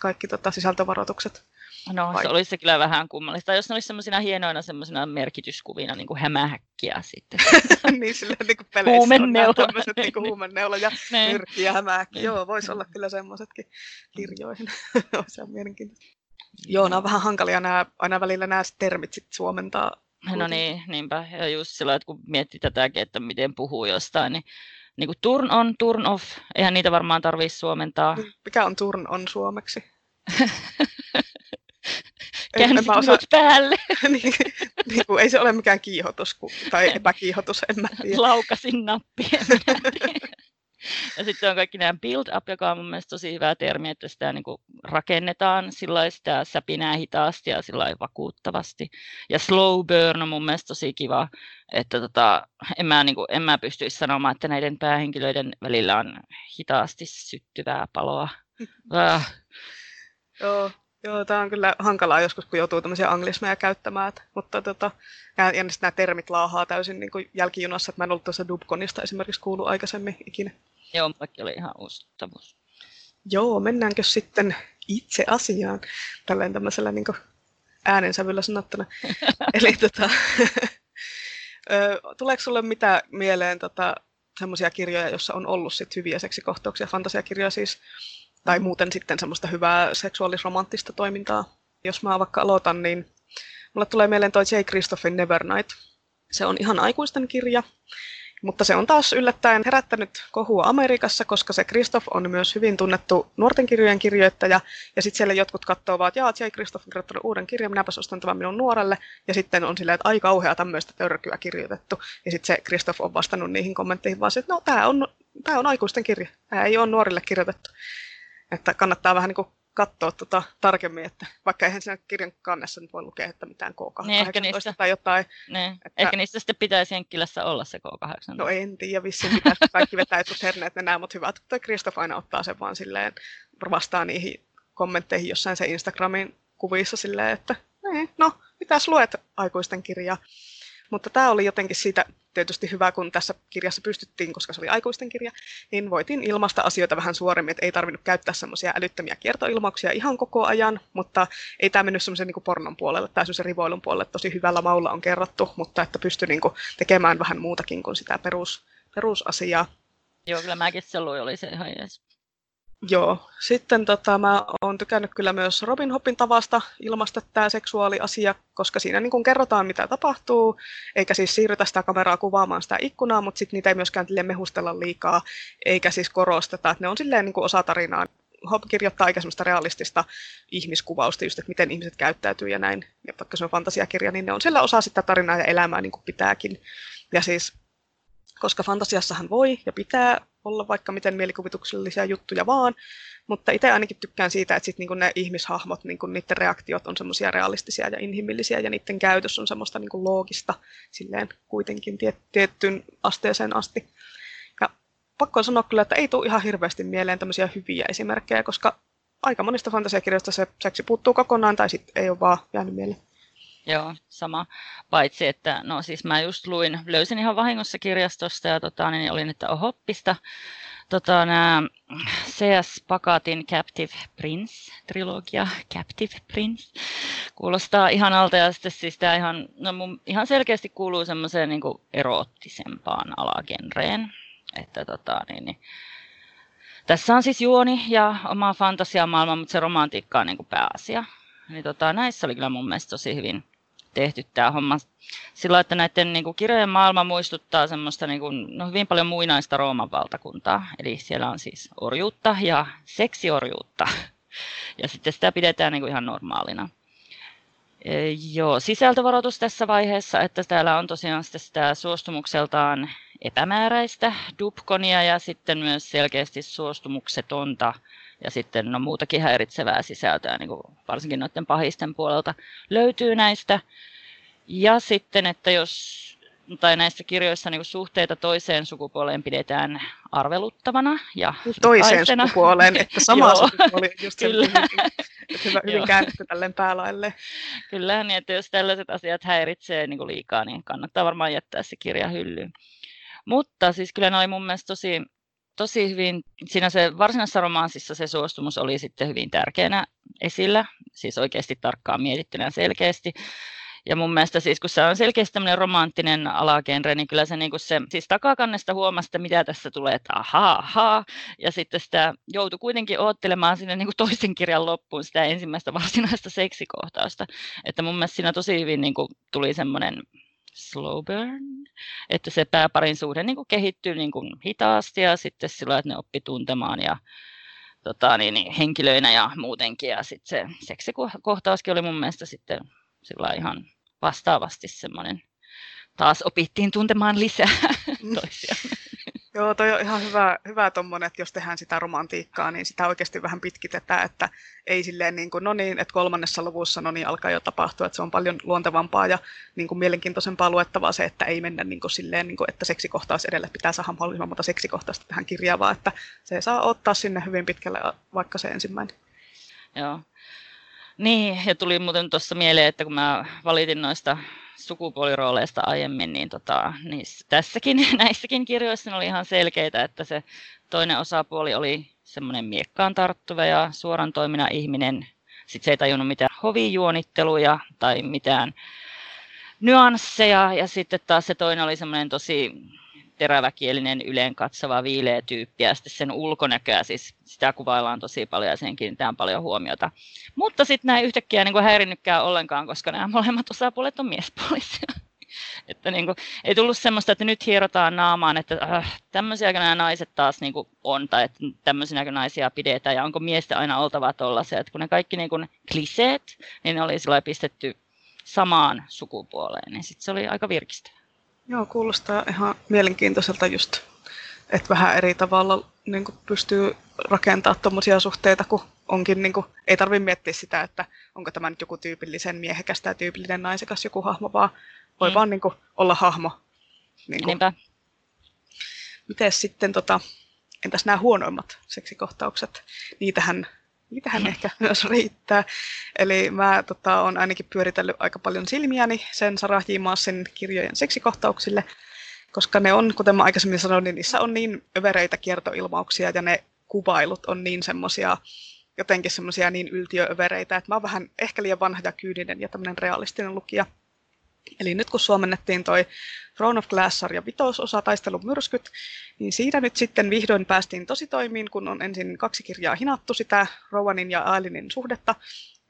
kaikki tota, sisältövaroitukset. No Vai? se olisi se kyllä vähän kummallista. Jos ne olisi semmoisina hienoina semmoisina merkityskuvina, niin kuin hämähäkkiä sitten. niin silleen niin kuin peleissä huumenneula. on tämmöiset niin huumenneula ja myrkki ja hämähäkki. Joo, voisi olla kyllä semmoisetkin kirjoihin. se on mielenkiintoista. Joo, nämä on vähän hankalia nämä, aina välillä nämä termit sit suomentaa. No niin, niinpä. Ja just sillä että kun miettii tätäkin, että miten puhuu jostain, niin niin kuin turn on, turn off, eihän niitä varmaan tarvitse suomentaa. Mikä on turn on suomeksi? Käänsit osaa... päälle. niin, niin kuin, ei se ole mikään kiihotus tai epäkiihotus, en mä tiedä. Laukasin nappia. Ja sitten on kaikki nämä build up, joka on mun mielestä tosi hyvä termi, että sitä niin kuin rakennetaan sillä sitä säpinää hitaasti ja sillä vakuuttavasti. Ja slow burn on mun mielestä tosi kiva, että tota, en, mä, niin kuin, en mä pystyisi sanomaan, että näiden päähenkilöiden välillä on hitaasti syttyvää paloa. Ah. Joo, Joo, tämä on kyllä hankalaa joskus, kun joutuu tämmöisiä anglismeja käyttämään. Että, mutta tota, ja, ja nämä termit laahaa täysin niin kuin jälkijunassa, että mä en ollut tuossa Dubconista esimerkiksi kuullut aikaisemmin ikinä. Joo, mutta oli ihan uusi Joo, mennäänkö sitten itse asiaan tälleen tämmöisellä niin äänensävyllä sanottuna. Eli tota, tuleeko sulle mitä mieleen tota, semmoisia kirjoja, joissa on ollut sit hyviä seksikohtauksia, fantasiakirjoja siis, tai muuten sitten semmoista hyvää seksuaalisromanttista toimintaa. Jos mä vaikka aloitan, niin mulle tulee mieleen toi J. Christophin Nevernight. Se on ihan aikuisten kirja, mutta se on taas yllättäen herättänyt kohua Amerikassa, koska se Christoph on myös hyvin tunnettu nuorten kirjojen kirjoittaja. Ja sitten siellä jotkut katsovat, että jaa, J. Christoph on kirjoittanut uuden kirjan, minäpäs ostan tämän minun nuorelle. Ja sitten on silleen, että aika kauhea tämmöistä törkyä kirjoitettu. Ja sitten se Christoph on vastannut niihin kommentteihin vaan, että no tämä on, tämä on aikuisten kirja, tämä ei ole nuorille kirjoitettu. Että kannattaa vähän niin kuin katsoa tota tarkemmin, että vaikka eihän siinä kirjan kannessa nyt voi lukea, että mitään K18 niin, ehkä niistä, tai jotain. Niin. Että, ehkä niistä sitten pitäisi Jenkkilässä olla se K18. No en tiedä, vissiin pitäisi kaikki vetää jotkut herneet nämä, mutta hyvä, että Kristoff aina ottaa sen vaan silleen, vastaa niihin kommentteihin jossain se Instagramin kuvissa silleen, että niin, no, mitäs luet aikuisten kirjaa? Mutta tämä oli jotenkin siitä tietysti hyvä, kun tässä kirjassa pystyttiin, koska se oli aikuisten kirja, niin voitiin ilmaista asioita vähän suoremmin, että ei tarvinnut käyttää semmoisia älyttömiä kiertoilmauksia ihan koko ajan, mutta ei tämä mennyt semmoisen niin pornon puolelle tai semmoisen rivoilun puolelle, tosi hyvällä maulla on kerrottu, mutta että pystyi niin tekemään vähän muutakin kuin sitä perus, perusasiaa. Joo, kyllä mäkin se luin, oli se ihan jees. Joo. Sitten tota, mä oon tykännyt kyllä myös Robin Hoppin tavasta ilmaista tämä seksuaaliasia, koska siinä niin kun kerrotaan, mitä tapahtuu, eikä siis siirrytä sitä kameraa kuvaamaan sitä ikkunaa, mutta sitten niitä ei myöskään mehustella liikaa, eikä siis korosteta, että ne on silleen niin osa tarinaa. Hopp kirjoittaa aika semmoista realistista ihmiskuvausta, just, että miten ihmiset käyttäytyy ja näin. Ja vaikka se on fantasiakirja, niin ne on siellä osa sitä tarinaa ja elämää niin kuin pitääkin. Ja siis, koska fantasiassahan voi ja pitää olla vaikka miten mielikuvituksellisia juttuja vaan, mutta itse ainakin tykkään siitä, että sit niinku ne ihmishahmot, niinku niiden reaktiot on semmoisia realistisia ja inhimillisiä ja niiden käytös on semmoista niinku loogista silleen kuitenkin tiet, tiettyyn asteeseen asti. Ja pakko sanoa kyllä, että ei tule ihan hirveästi mieleen tämmöisiä hyviä esimerkkejä, koska aika monista fantasiakirjoista se seksi puuttuu kokonaan tai sitten ei ole vaan jäänyt mieleen. Joo, sama. Paitsi, että no siis mä just luin, löysin ihan vahingossa kirjastosta ja tota, niin olin, että ohoppista. Tota, nämä C.S. Pakatin Captive Prince-trilogia, Captive Prince, kuulostaa ihanalta ja sitten siis tämä ihan, no mun, ihan selkeästi kuuluu semmoiseen niin eroottisempaan alagenreen. Että tota, niin, niin, tässä on siis juoni ja oma fantasiamaailma, mutta se romantiikka on niin kuin pääasia. Niin tota, näissä oli kyllä mun mielestä tosi hyvin tehty tämä homma sillä että näiden niin kuin, kirjojen maailma muistuttaa semmoista niin kuin, no, hyvin paljon muinaista Rooman valtakuntaa. Eli siellä on siis orjuutta ja seksiorjuutta. Ja sitten sitä pidetään niin kuin, ihan normaalina. E, joo, sisältövaroitus tässä vaiheessa, että täällä on tosiaan sitä suostumukseltaan epämääräistä dupkonia ja sitten myös selkeästi suostumuksetonta ja sitten no, muutakin häiritsevää sisältöä, niin kuin varsinkin noiden pahisten puolelta löytyy näistä. Ja sitten, että jos tai näissä kirjoissa niin suhteita toiseen sukupuoleen pidetään arveluttavana ja Toiseen rikaisena. sukupuoleen, että sama sukupuoli just Kyllä. Hyvin, hyvä, hyvin käännetty tälleen päälaille. Kyllä, niin että jos tällaiset asiat häiritsee niin kuin liikaa, niin kannattaa varmaan jättää se kirja hyllyyn. Mutta siis kyllä ne oli mun mielestä tosi tosi hyvin, siinä se varsinaisessa romanssissa se suostumus oli sitten hyvin tärkeänä esillä, siis oikeasti tarkkaan mietittynä selkeästi. Ja mun mielestä siis, kun se on selkeästi tämmöinen romanttinen alagenre, niin kyllä se, niin kuin se siis takakannesta huomasi, että mitä tässä tulee, että ahaa, ahaa. Ja sitten sitä joutui kuitenkin oottelemaan sinne niin kuin toisen kirjan loppuun sitä ensimmäistä varsinaista seksikohtausta. Että mun mielestä siinä tosi hyvin niin kuin tuli semmoinen slow burn, että se pääparin suhde niin kuin kehittyy niin kuin hitaasti ja sitten sillä että ne oppi tuntemaan ja tota, niin, niin, henkilöinä ja muutenkin. Ja sitten se seksikohtauskin oli mun mielestä sitten sillä ihan vastaavasti semmoinen, taas opittiin tuntemaan lisää toisiaan. Joo, toi on ihan hyvä, hyvä tommonen, että jos tehdään sitä romantiikkaa, niin sitä oikeasti vähän pitkitetään, että ei silleen niin kuin, no niin, että kolmannessa luvussa no niin, alkaa jo tapahtua, että se on paljon luontevampaa ja niin kuin mielenkiintoisempaa luettavaa se, että ei mennä niin kuin silleen, niin kuin, että seksikohtaus edelle pitää saada mahdollisimman monta seksikohtausta tähän kirjaan, vaan että se saa ottaa sinne hyvin pitkälle vaikka se ensimmäinen. Joo. Niin, ja tuli muuten tuossa mieleen, että kun mä valitin noista sukupuolirooleista aiemmin, niin, tota, niin tässäkin näissäkin kirjoissa oli ihan selkeitä, että se toinen osapuoli oli semmoinen miekkaan tarttuva ja suoran toiminnan ihminen. Sitten se ei tajunnut mitään hovijuonitteluja tai mitään nyansseja. Ja sitten taas se toinen oli semmoinen tosi teräväkielinen, yleen katsova, viileä tyyppi ja sitten sen ulkonäköä, siis sitä kuvaillaan tosi paljon ja sen kiinnitetään paljon huomiota. Mutta sitten nämä yhtäkkiä niin kuin ollenkaan, koska nämä molemmat osapuolet on miespuolisia. että niin kuin, ei tullut semmoista, että nyt hierotaan naamaan, että äh, tämmöisiäkö nämä naiset taas niin kuin on, tai että tämmöisinäkö naisia pidetään, ja onko miestä aina oltava tollaisia. Että kun ne kaikki niin kuin kliseet, niin ne oli pistetty samaan sukupuoleen, niin sitten se oli aika virkistävä. Joo, kuulostaa ihan mielenkiintoiselta just, että vähän eri tavalla niin kuin pystyy rakentamaan tuommoisia suhteita, kun onkin, niin kuin, ei tarvitse miettiä sitä, että onko tämä nyt joku tyypillisen miehekäs tai tyypillinen naisekas joku hahmo, vaan voi mm. vaan niin kuin, olla hahmo. Niin kuin. Niinpä. Miten sitten, tota, entäs nämä huonoimmat seksikohtaukset? Niitähän mitähän ehkä myös riittää. Eli mä tota, on ainakin pyöritellyt aika paljon silmiäni sen Sarah J. Maasin kirjojen seksikohtauksille, koska ne on, kuten mä aikaisemmin sanoin, niin niissä on niin övereitä kiertoilmauksia ja ne kuvailut on niin semmoisia jotenkin semmoisia niin yltiöövereitä, että mä oon vähän ehkä liian vanha ja kyyninen ja tämmöinen realistinen lukija. Eli nyt kun suomennettiin toi Throne of Glass-sarja vitososa taistelun myrskyt, niin siitä nyt sitten vihdoin päästiin tosi toimiin, kun on ensin kaksi kirjaa hinattu sitä Rowanin ja Ailinin suhdetta.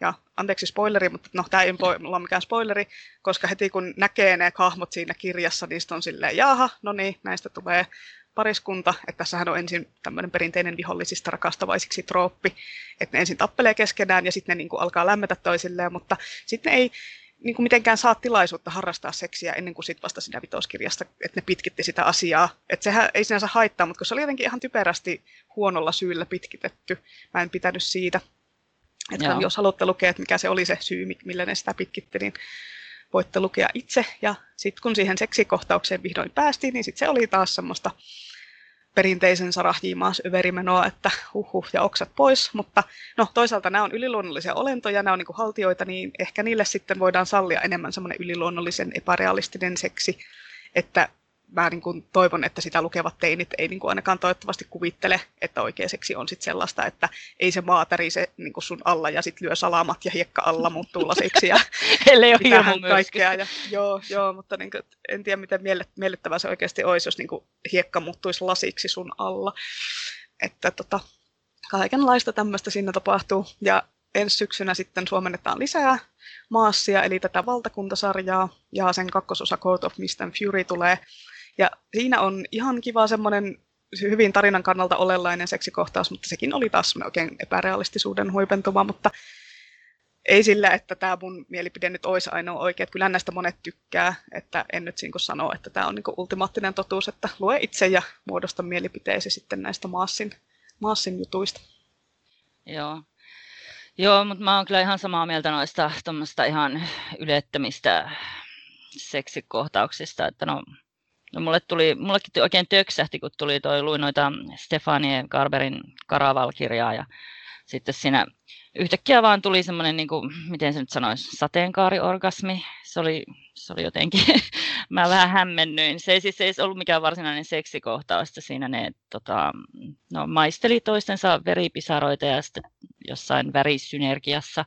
Ja anteeksi spoileri, mutta no tämä ei ole mikään spoileri, koska heti kun näkee ne hahmot siinä kirjassa, niin on silleen, jaha, no niin, näistä tulee pariskunta, että tässähän on ensin tämmöinen perinteinen vihollisista rakastavaisiksi trooppi, että ne ensin tappelee keskenään ja sitten ne niin kuin alkaa lämmetä toisilleen, mutta sitten ei niin kuin mitenkään saa tilaisuutta harrastaa seksiä ennen kuin sitten vasta siinä vitoskirjasta, että ne pitkitti sitä asiaa. Että sehän ei sinänsä haittaa, mutta kun se oli jotenkin ihan typerästi huonolla syyllä pitkitetty, mä en pitänyt siitä. Että Joo. jos haluatte lukea, että mikä se oli se syy, millä ne sitä pitkitti, niin voitte lukea itse. Ja sitten kun siihen seksikohtaukseen vihdoin päästiin, niin sitten se oli taas semmoista perinteisen sarahjiimaas överimenoa, että huhhuh ja oksat pois, mutta no toisaalta nämä on yliluonnollisia olentoja, nämä on niin haltioita, niin ehkä niille sitten voidaan sallia enemmän semmoinen yliluonnollisen epärealistinen seksi, että mä niin kuin toivon, että sitä lukevat teinit ei niin kuin ainakaan toivottavasti kuvittele, että oikeaseksi on sitten sellaista, että ei se maa tärise niin kuin sun alla ja sitten lyö salamat ja hiekka alla muuttuu lasiksi ja Ellei ole kaikkea. Ja, joo, joo, mutta niin kuin, en tiedä miten miellyttävää se oikeasti olisi, jos niin kuin hiekka muuttuisi lasiksi sun alla. Että tota, kaikenlaista tämmöistä siinä tapahtuu. Ja ensi syksynä sitten suomennetaan lisää maassia, eli tätä valtakuntasarjaa, ja sen kakkososa Court of Mist and Fury tulee ja siinä on ihan kiva semmoinen hyvin tarinan kannalta olelainen seksikohtaus, mutta sekin oli taas oikein epärealistisuuden huipentuma, mutta ei sillä, että tämä mun mielipide nyt olisi ainoa oikea. Että kyllä näistä monet tykkää, että en nyt niin sano, että tämä on niin ultimaattinen totuus, että lue itse ja muodosta mielipiteesi sitten näistä Maassin, Maassin jutuista. Joo. Joo, mutta mä oon kyllä ihan samaa mieltä noista ihan ylettömistä seksikohtauksista, että no No mulle tuli, mullekin oikein töksähti, kun tuli toi, luin noita Stefanie Garberin Karaval-kirjaa ja sitten siinä yhtäkkiä vaan tuli semmoinen, niin kuin, miten se nyt sanoisi, sateenkaariorgasmi. Se oli, se oli jotenkin, mä vähän hämmennyin. Se ei siis ei ollut mikään varsinainen seksikohtaus, että siinä ne tota, no, maisteli toistensa veripisaroita ja sitten jossain värisynergiassa.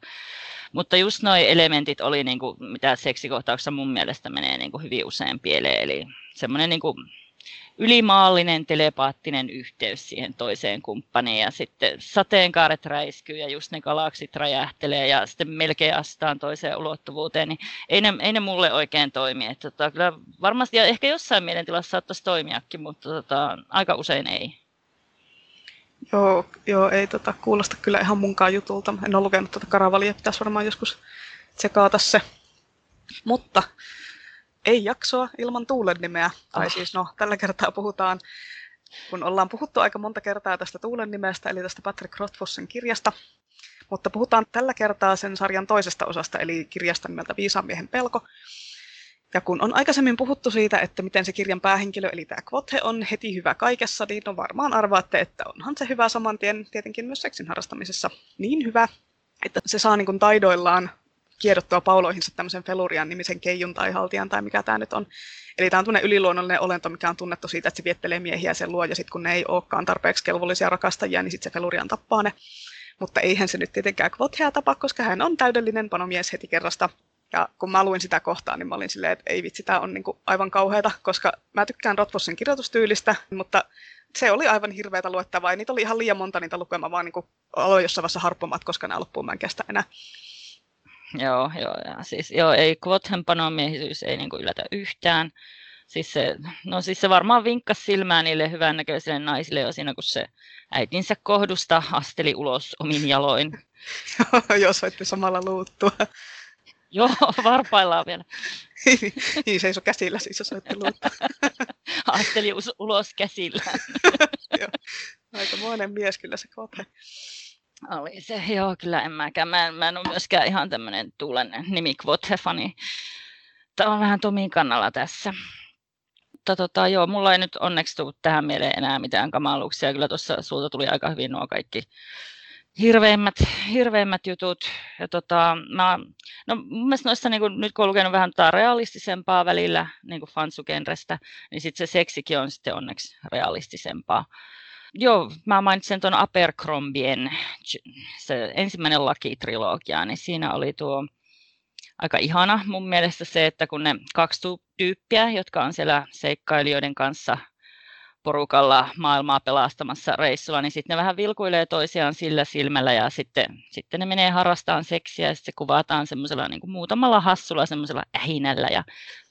Mutta just nuo elementit oli, niin kuin, mitä seksikohtauksessa mun mielestä menee niin kuin hyvin usein pieleen. Eli semmoinen niin kuin ylimaallinen telepaattinen yhteys siihen toiseen kumppaniin ja sitten sateenkaaret räiskyy ja just ne galaksit räjähtelee ja sitten melkein astaan toiseen ulottuvuuteen, niin ei ne, ei ne mulle oikein toimi. Että tota, kyllä varmasti, ja ehkä jossain mielentilassa saattaisi toimiakin, mutta tota, aika usein ei. Joo, joo ei tota, kuulosta kyllä ihan munkaan jutulta. En ole lukenut tuota Karavalia, pitäisi varmaan joskus tsekata se. Mutta ei jaksoa ilman tuulen nimeä. Tai oh. siis no, tällä kertaa puhutaan, kun ollaan puhuttu aika monta kertaa tästä tuulen nimestä, eli tästä Patrick Rothfussen kirjasta. Mutta puhutaan tällä kertaa sen sarjan toisesta osasta, eli kirjasta nimeltä Viisaamiehen pelko. Ja kun on aikaisemmin puhuttu siitä, että miten se kirjan päähenkilö, eli tämä Kvothe, on heti hyvä kaikessa, niin no varmaan arvaatte, että onhan se hyvä saman tien tietenkin myös seksin harrastamisessa niin hyvä, että se saa niin kuin taidoillaan kiedottua pauloihinsa tämmöisen Felurian nimisen keijun tai haltijan tai mikä tämä nyt on. Eli tämä on tunnen yliluonnollinen olento, mikä on tunnettu siitä, että se viettelee miehiä sen luo, ja sitten kun ne ei olekaan tarpeeksi kelvollisia rakastajia, niin sitten se Felurian tappaa ne. Mutta eihän se nyt tietenkään Kvothea tapa, koska hän on täydellinen panomies heti kerrasta. Ja kun mä luin sitä kohtaa, niin mä olin silleen, että ei vitsi, tämä on niinku aivan kauheata, koska mä tykkään Rotfossin kirjoitustyylistä, mutta se oli aivan hirveätä luettavaa, ja niitä oli ihan liian monta niitä lukemaan, vaan niinku aloin jossain vaiheessa harppomat, koska nämä loppuun mä en kestä enää. Joo, joo, ja siis joo, ei Kvothen panomiehisyys ei niin kuin yllätä yhtään. Siis se, no siis se varmaan vinkkasi silmään niille hyvännäköisille naisille jo siinä, kun se äitinsä kohdusta asteli ulos omin jaloin. joo, soitti samalla luuttua. Joo, varpaillaan vielä. niin, seisoi käsillä siis, jos soitti luuttua. asteli ulos käsillä. joo, aikamoinen mies kyllä se Kvothe. Oli se, joo, kyllä en mäkään. Mä en, mä en ole myöskään ihan tämmöinen tuulen nimi Kvothe-fani. Tämä on vähän Tomin kannalla tässä. Mutta tota, joo, mulla ei nyt onneksi tule tähän mieleen enää mitään kamaluuksia. Kyllä tuossa sulta tuli aika hyvin nuo kaikki hirveimmät, hirveimmät jutut. Ja tota, mä, no, mun mielestä noissa, niin kun, nyt kun on lukenut vähän realistisempaa välillä niin fansugenrestä, niin sitten se seksikin on sitten onneksi realistisempaa. Joo, mä mainitsen tuon Abercrombien, se ensimmäinen lakitrilogia, niin siinä oli tuo aika ihana mun mielestä se, että kun ne kaksi tyyppiä, jotka on siellä seikkailijoiden kanssa porukalla maailmaa pelastamassa reissulla, niin sitten ne vähän vilkuilee toisiaan sillä silmällä ja sitten, sitten ne menee harrastamaan seksiä ja sitten se kuvataan semmoisella niin kuin muutamalla hassulla semmoisella ähinällä ja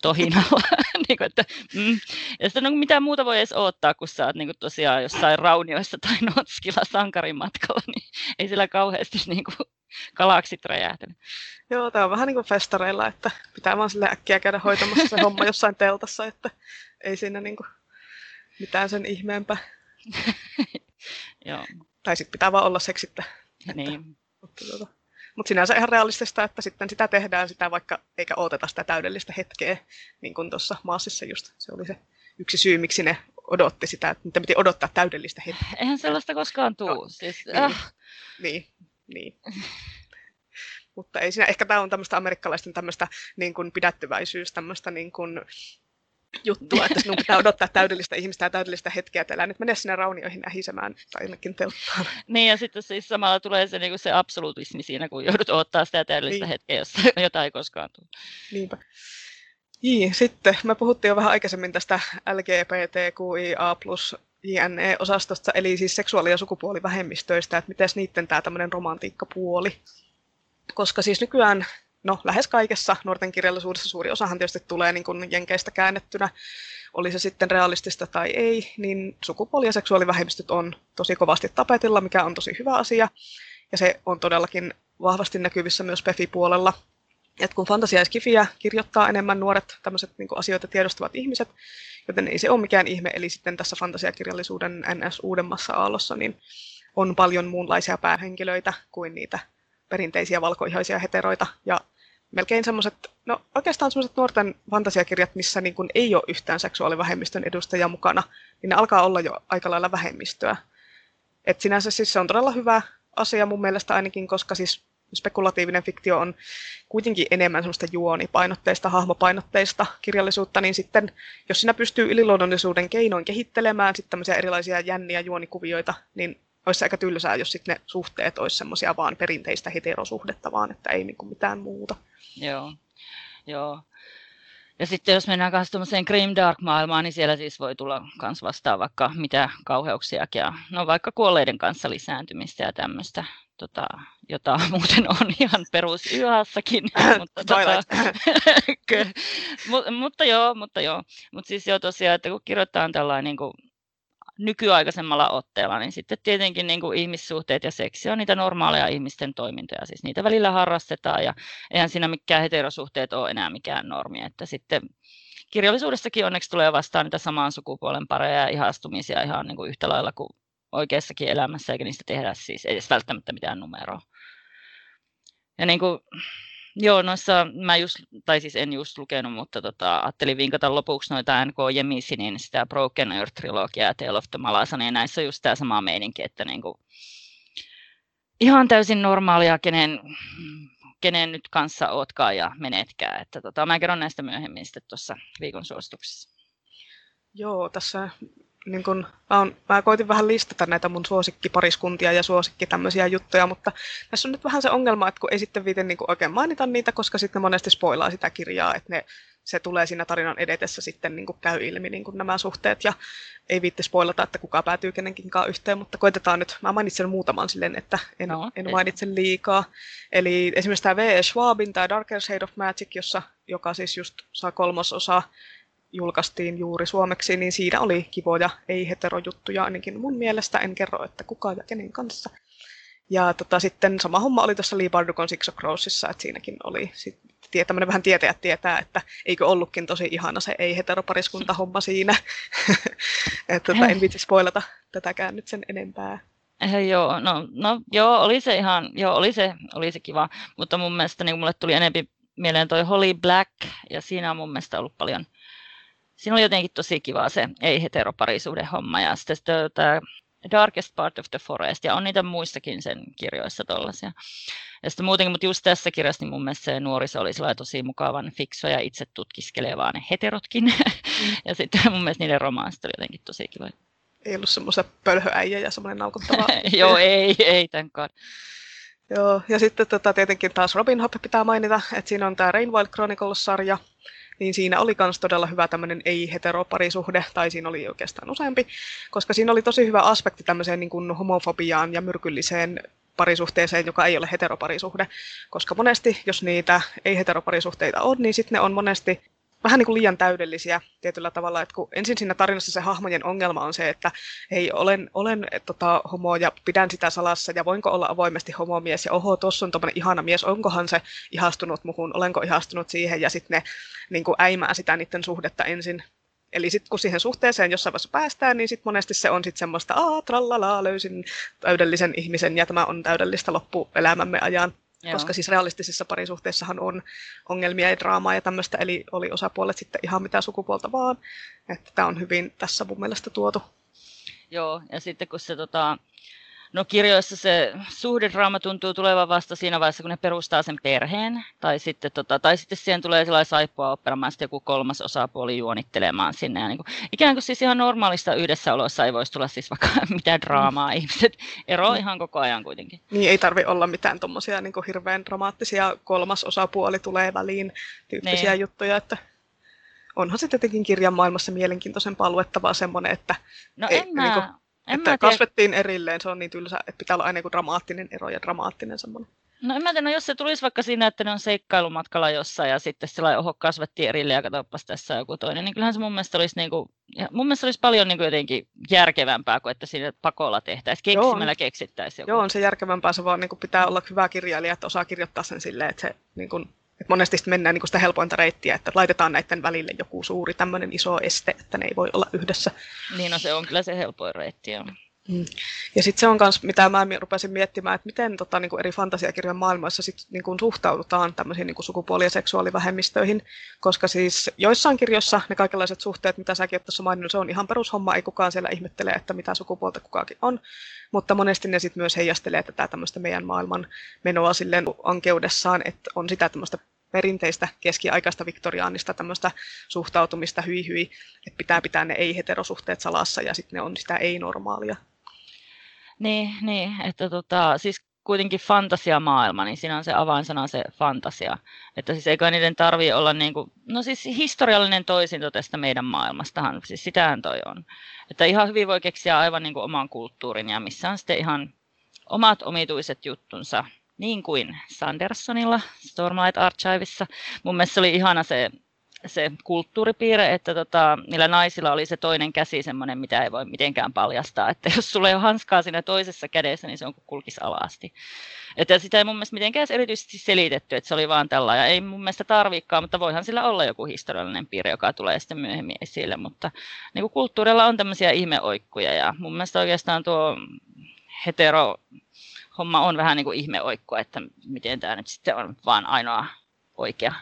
tohinalla. niin kuin, että, mm. Ja sitten no, mitä muuta voi edes odottaa, kun sä oot niin kuin tosiaan jossain raunioissa tai notskilla sankarin matkalla, niin ei sillä kauheasti niin kuin, galaksit räjähtänyt. Joo, tämä on vähän niin kuin festareilla, että pitää vaan sille äkkiä käydä hoitamassa se homma jossain teltassa, että ei siinä niin kuin mitään sen ihmeempää. Joo. Tai sitten pitää vaan olla seksittä. Niin. Mutta, tuota, mutta sinänsä ihan realistista, että sitten sitä tehdään sitä vaikka eikä odoteta sitä täydellistä hetkeä, niin kuin tuossa Maasissa just se oli se yksi syy, miksi ne odotti sitä, että niitä piti odottaa täydellistä hetkeä. Eihän sellaista koskaan tule. No, siis, niin, äh. niin, niin. Mutta ei siinä, ehkä tämä on tämmöistä amerikkalaisten tämmöistä niin kuin pidättyväisyys, tämmöistä niin kuin juttua, että sinun pitää odottaa täydellistä ihmistä ja täydellistä hetkeä, että älä nyt mene sinne raunioihin ähisemään tai jonnekin telttaan. Niin, ja sitten siis samalla tulee se, niin kuin se absolutismi siinä, kun joudut odottaa sitä täydellistä niin. hetkeä, jossa jotain ei koskaan tule. Niinpä. Niin, sitten me puhuttiin jo vähän aikaisemmin tästä LGBTQIA plus JNE-osastosta, eli siis seksuaali- ja sukupuolivähemmistöistä, että miten niiden tämä tämmöinen romantiikkapuoli. Koska siis nykyään no, lähes kaikessa nuorten kirjallisuudessa suuri osahan tietysti tulee niin kuin jenkeistä käännettynä, oli se sitten realistista tai ei, niin sukupuoli- ja seksuaalivähemmistöt on tosi kovasti tapetilla, mikä on tosi hyvä asia. Ja se on todellakin vahvasti näkyvissä myös PEFI-puolella. Et kun fantasia ja skifiä kirjoittaa enemmän nuoret tämmöiset niin asioita tiedostavat ihmiset, joten ei se ole mikään ihme. Eli sitten tässä fantasiakirjallisuuden NS uudemmassa aallossa niin on paljon muunlaisia päähenkilöitä kuin niitä perinteisiä valkoihaisia heteroita. Ja melkein semmoiset, no oikeastaan semmoiset nuorten fantasiakirjat, missä niin kuin ei ole yhtään seksuaalivähemmistön edustajia mukana, niin ne alkaa olla jo aika lailla vähemmistöä. Et sinänsä siis se on todella hyvä asia mun mielestä ainakin, koska siis spekulatiivinen fiktio on kuitenkin enemmän semmoista juonipainotteista, hahmopainotteista kirjallisuutta, niin sitten jos sinä pystyy yliluonnollisuuden keinoin kehittelemään sitten tämmöisiä erilaisia jänniä juonikuvioita, niin olisi aika tylsää, jos sitten ne suhteet olisi semmoisia vaan perinteistä heterosuhdetta, vaan että ei niinku mitään muuta. Joo, joo. Ja sitten jos mennään kanssa tuommoiseen Grimdark-maailmaan, niin siellä siis voi tulla myös vastaan vaikka mitä kauheuksiakin. Ja, no vaikka kuolleiden kanssa lisääntymistä ja tämmöistä, tota, jota muuten on ihan perus YHssakin. mutta, tota, mutta joo, mutta joo. Mutta siis joo tosiaan, että kun kirjoittaa tällainen niin kuin nykyaikaisemmalla otteella, niin sitten tietenkin niin kuin ihmissuhteet ja seksi on niitä normaaleja ihmisten toimintoja, siis niitä välillä harrastetaan ja eihän siinä mikään heterosuhteet ole enää mikään normi, että sitten kirjallisuudessakin onneksi tulee vastaan niitä saman sukupuolen pareja ja ihastumisia ihan niin kuin yhtä lailla kuin oikeassakin elämässä, eikä niistä tehdä siis edes välttämättä mitään numeroa. Ja niin kuin Joo, noissa mä just, tai siis en just lukenut, mutta tota, ajattelin vinkata lopuksi noita N.K. Jemisinin sitä Broken Earth-trilogiaa ja Tale of the Malasa, niin näissä on just tämä sama meininki, että niinku, ihan täysin normaalia, kenen, kenen nyt kanssa ootkaan ja menetkää. Että tota, mä kerron näistä myöhemmin sitten tuossa viikon suosituksessa. Joo, tässä niin kun, mä, on, mä koitin vähän listata näitä mun suosikkipariskuntia ja suosikki tämmöisiä juttuja, mutta tässä on nyt vähän se ongelma, että kun ei sitten viiten niin oikein mainita niitä, koska sitten ne monesti spoilaa sitä kirjaa, että ne, se tulee siinä tarinan edetessä sitten niin käy ilmi niin nämä suhteet ja ei viitti spoilata, että kuka päätyy kenenkinkaan yhteen, mutta koitetaan nyt, mä mainitsen muutaman silleen, että en, no, en mainitse liikaa. Eli esimerkiksi tämä V.E. Schwabin, tämä Darker Shade of Magic, jossa, joka siis just saa kolmososa julkaistiin juuri suomeksi, niin siinä oli kivoja ei-heterojuttuja ainakin mun mielestä. En kerro, että kuka ja kenen kanssa. Ja tota, sitten sama homma oli tuossa Lee Bardukon Six of Crowsissa, että siinäkin oli sit, tämmöinen vähän tietäjät tietää, että eikö ollutkin tosi ihana se ei-heteropariskunta homma siinä. että tota, en viitsi spoilata tätäkään nyt sen enempää. Eh, joo, no, no, joo, oli se ihan, joo, oli se, oli se kiva, mutta mun mielestä niin mulle tuli enempi mieleen toi Holly Black, ja siinä on mun mielestä ollut paljon siinä oli jotenkin tosi kiva se ei-heteroparisuuden homma. Ja sitten tämä Darkest Part of the Forest, ja on niitä muissakin sen kirjoissa tollaisia. Ja sitten muutenkin, mutta just tässä kirjassa niin mun mielestä se nuoriso oli tosi mukavan fikso ja itse tutkiskelevaa ne heterotkin. Mm. ja sitten mun mielestä niiden romaansit oli jotenkin tosi kiva. Ei ollut semmoista pölhöäijä ja semmoinen naukuttava. Joo, ei, ei tämänkaan. Joo, ja sitten tota, tietenkin taas Robin Hood pitää mainita, että siinä on tämä Rainwild Chronicles-sarja, niin siinä oli myös todella hyvä tämmöinen ei-heteroparisuhde, tai siinä oli oikeastaan useampi, koska siinä oli tosi hyvä aspekti tämmöiseen niin kuin homofobiaan ja myrkylliseen parisuhteeseen, joka ei ole heteroparisuhde. Koska monesti, jos niitä ei-heteroparisuhteita on, niin sitten ne on monesti vähän niin kuin liian täydellisiä tietyllä tavalla, että kun ensin siinä tarinassa se hahmojen ongelma on se, että hei, olen, olen et, tota, homo ja pidän sitä salassa ja voinko olla avoimesti homomies ja oho, tuossa on tuommoinen ihana mies, onkohan se ihastunut muhun, olenko ihastunut siihen ja sitten ne niin kuin äimää sitä niiden suhdetta ensin. Eli sitten kun siihen suhteeseen jossain vaiheessa päästään, niin sitten monesti se on sitten semmoista, aa, trallala, löysin täydellisen ihmisen ja tämä on täydellistä loppuelämämme ajan. Joo. koska siis realistisissa parisuhteissahan on ongelmia ja draamaa ja tämmöistä, eli oli osapuolet sitten ihan mitä sukupuolta vaan. Että tämä on hyvin tässä mun mielestä tuotu. Joo, ja sitten kun se tota, No kirjoissa se suhdedraama tuntuu tulevan vasta siinä vaiheessa, kun ne perustaa sen perheen, tai sitten, tota, tai sitten siihen tulee sellainen saippua opperamaan joku kolmas osapuoli juonittelemaan sinne. Ja niin kuin, ikään kuin siis ihan normaalista yhdessäolossa ei voisi tulla siis vaikka mitään draamaa. Ihmiset eroaa mm. ihan koko ajan kuitenkin. Niin ei tarvi olla mitään tuommoisia niin hirveän dramaattisia kolmas osapuoli tulee väliin tyyppisiä niin. juttuja, että onhan se tietenkin kirjan maailmassa mielenkiintoisen luettavaa semmoinen, että no ei, en mä... niin kuin, en että kasvettiin erilleen, se on niin tylsä, että pitää olla aina joku dramaattinen ero ja dramaattinen semmoinen. No en mä tiedä, no jos se tulisi vaikka siinä, että ne on seikkailumatkalla jossain ja sitten sillä oho kasvettiin erilleen ja katsopas tässä joku toinen, niin kyllähän se mun mielestä olisi, niin kuin, ja mun mielestä olisi paljon niin kuin jotenkin järkevämpää kuin että siinä pakolla tehtäisiin, keksimällä keksittäisiin joku. Joo, on se järkevämpää, se vaan niin kuin pitää olla hyvä kirjailija, että osaa kirjoittaa sen silleen, että se niin kuin, että monesti mennään niin kuin sitä helpointa reittiä, että laitetaan näiden välille joku suuri tämmöinen iso este, että ne ei voi olla yhdessä. Niin, no se on kyllä se helpoin reitti, joo. Mm. Ja sitten se on myös, mitä mä rupesin miettimään, että miten tota, niin kuin eri fantasiakirjan maailmoissa sit, niin kuin suhtaudutaan tämmöisiin niin kuin sukupuoli- ja seksuaalivähemmistöihin, koska siis joissain kirjoissa ne kaikenlaiset suhteet, mitä säkin olet tuossa maininnut, se on ihan perushomma, ei kukaan siellä ihmettele, että mitä sukupuolta kukakin on, mutta monesti ne sitten myös heijastelee tätä tämmöistä meidän maailman menoa silleen ankeudessaan, että on sitä tämmöistä perinteistä keskiaikaista viktoriaanista tämmöistä suhtautumista hyi hyi, että pitää pitää ne ei-heterosuhteet salassa ja sitten ne on sitä ei-normaalia. Niin, niin että tota, siis kuitenkin fantasiamaailma, niin siinä on se avainsana se fantasia. Että siis eikö niiden tarvitse olla niin kuin, no siis historiallinen toisinto tästä meidän maailmastahan, siis sitähän toi on. Että ihan hyvin voi keksiä aivan niin kuin oman kulttuurin ja missä on sitten ihan omat omituiset juttunsa, niin kuin Sandersonilla Stormlight Archiveissa. Mun mielestä se oli ihana se se kulttuuripiirre, että tota, niillä naisilla oli se toinen käsi semmoinen, mitä ei voi mitenkään paljastaa. Että jos sulla ei ole hanskaa siinä toisessa kädessä, niin se on kuin kulkisi alasti. Että sitä ei mun mielestä mitenkään erityisesti selitetty, että se oli vaan. Ja ei mun mielestä tarvikaan, mutta voihan sillä olla joku historiallinen piirre, joka tulee sitten myöhemmin esille. Mutta niin kuin kulttuurilla on tämmöisiä ihmeoikkuja ja mun mielestä oikeastaan tuo hetero homma on vähän niin kuin ihmeoikkua, että miten tämä nyt sitten on vaan ainoa oikea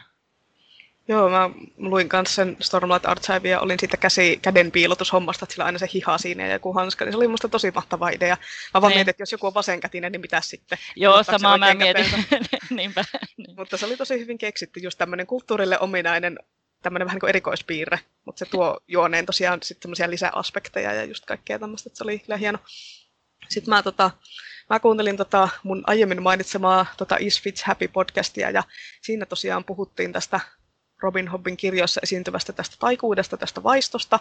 Joo, mä luin kanssa sen Stormlight Archive ja olin siitä käsi, käden piilotushommasta, että sillä aina se hiha siinä ja joku hanska, niin se oli musta tosi mahtava idea. Mä vaan niin. mietin, että jos joku on vasenkätinen, niin mitä sitten? Joo, samaa mä mietin. Niinpä. Niin. Mutta se oli tosi hyvin keksitty, just tämmöinen kulttuurille ominainen tämmöinen vähän niin kuin erikoispiirre, mutta se tuo juoneen tosiaan sitten semmoisia lisäaspekteja ja just kaikkea tämmöistä, että se oli kyllä hieno. Sitten mä, tota, mä kuuntelin tota mun aiemmin mainitsemaa tota Is Fits Happy podcastia ja siinä tosiaan puhuttiin tästä Robin Hobbin kirjoissa esiintyvästä tästä taikuudesta, tästä vaistosta,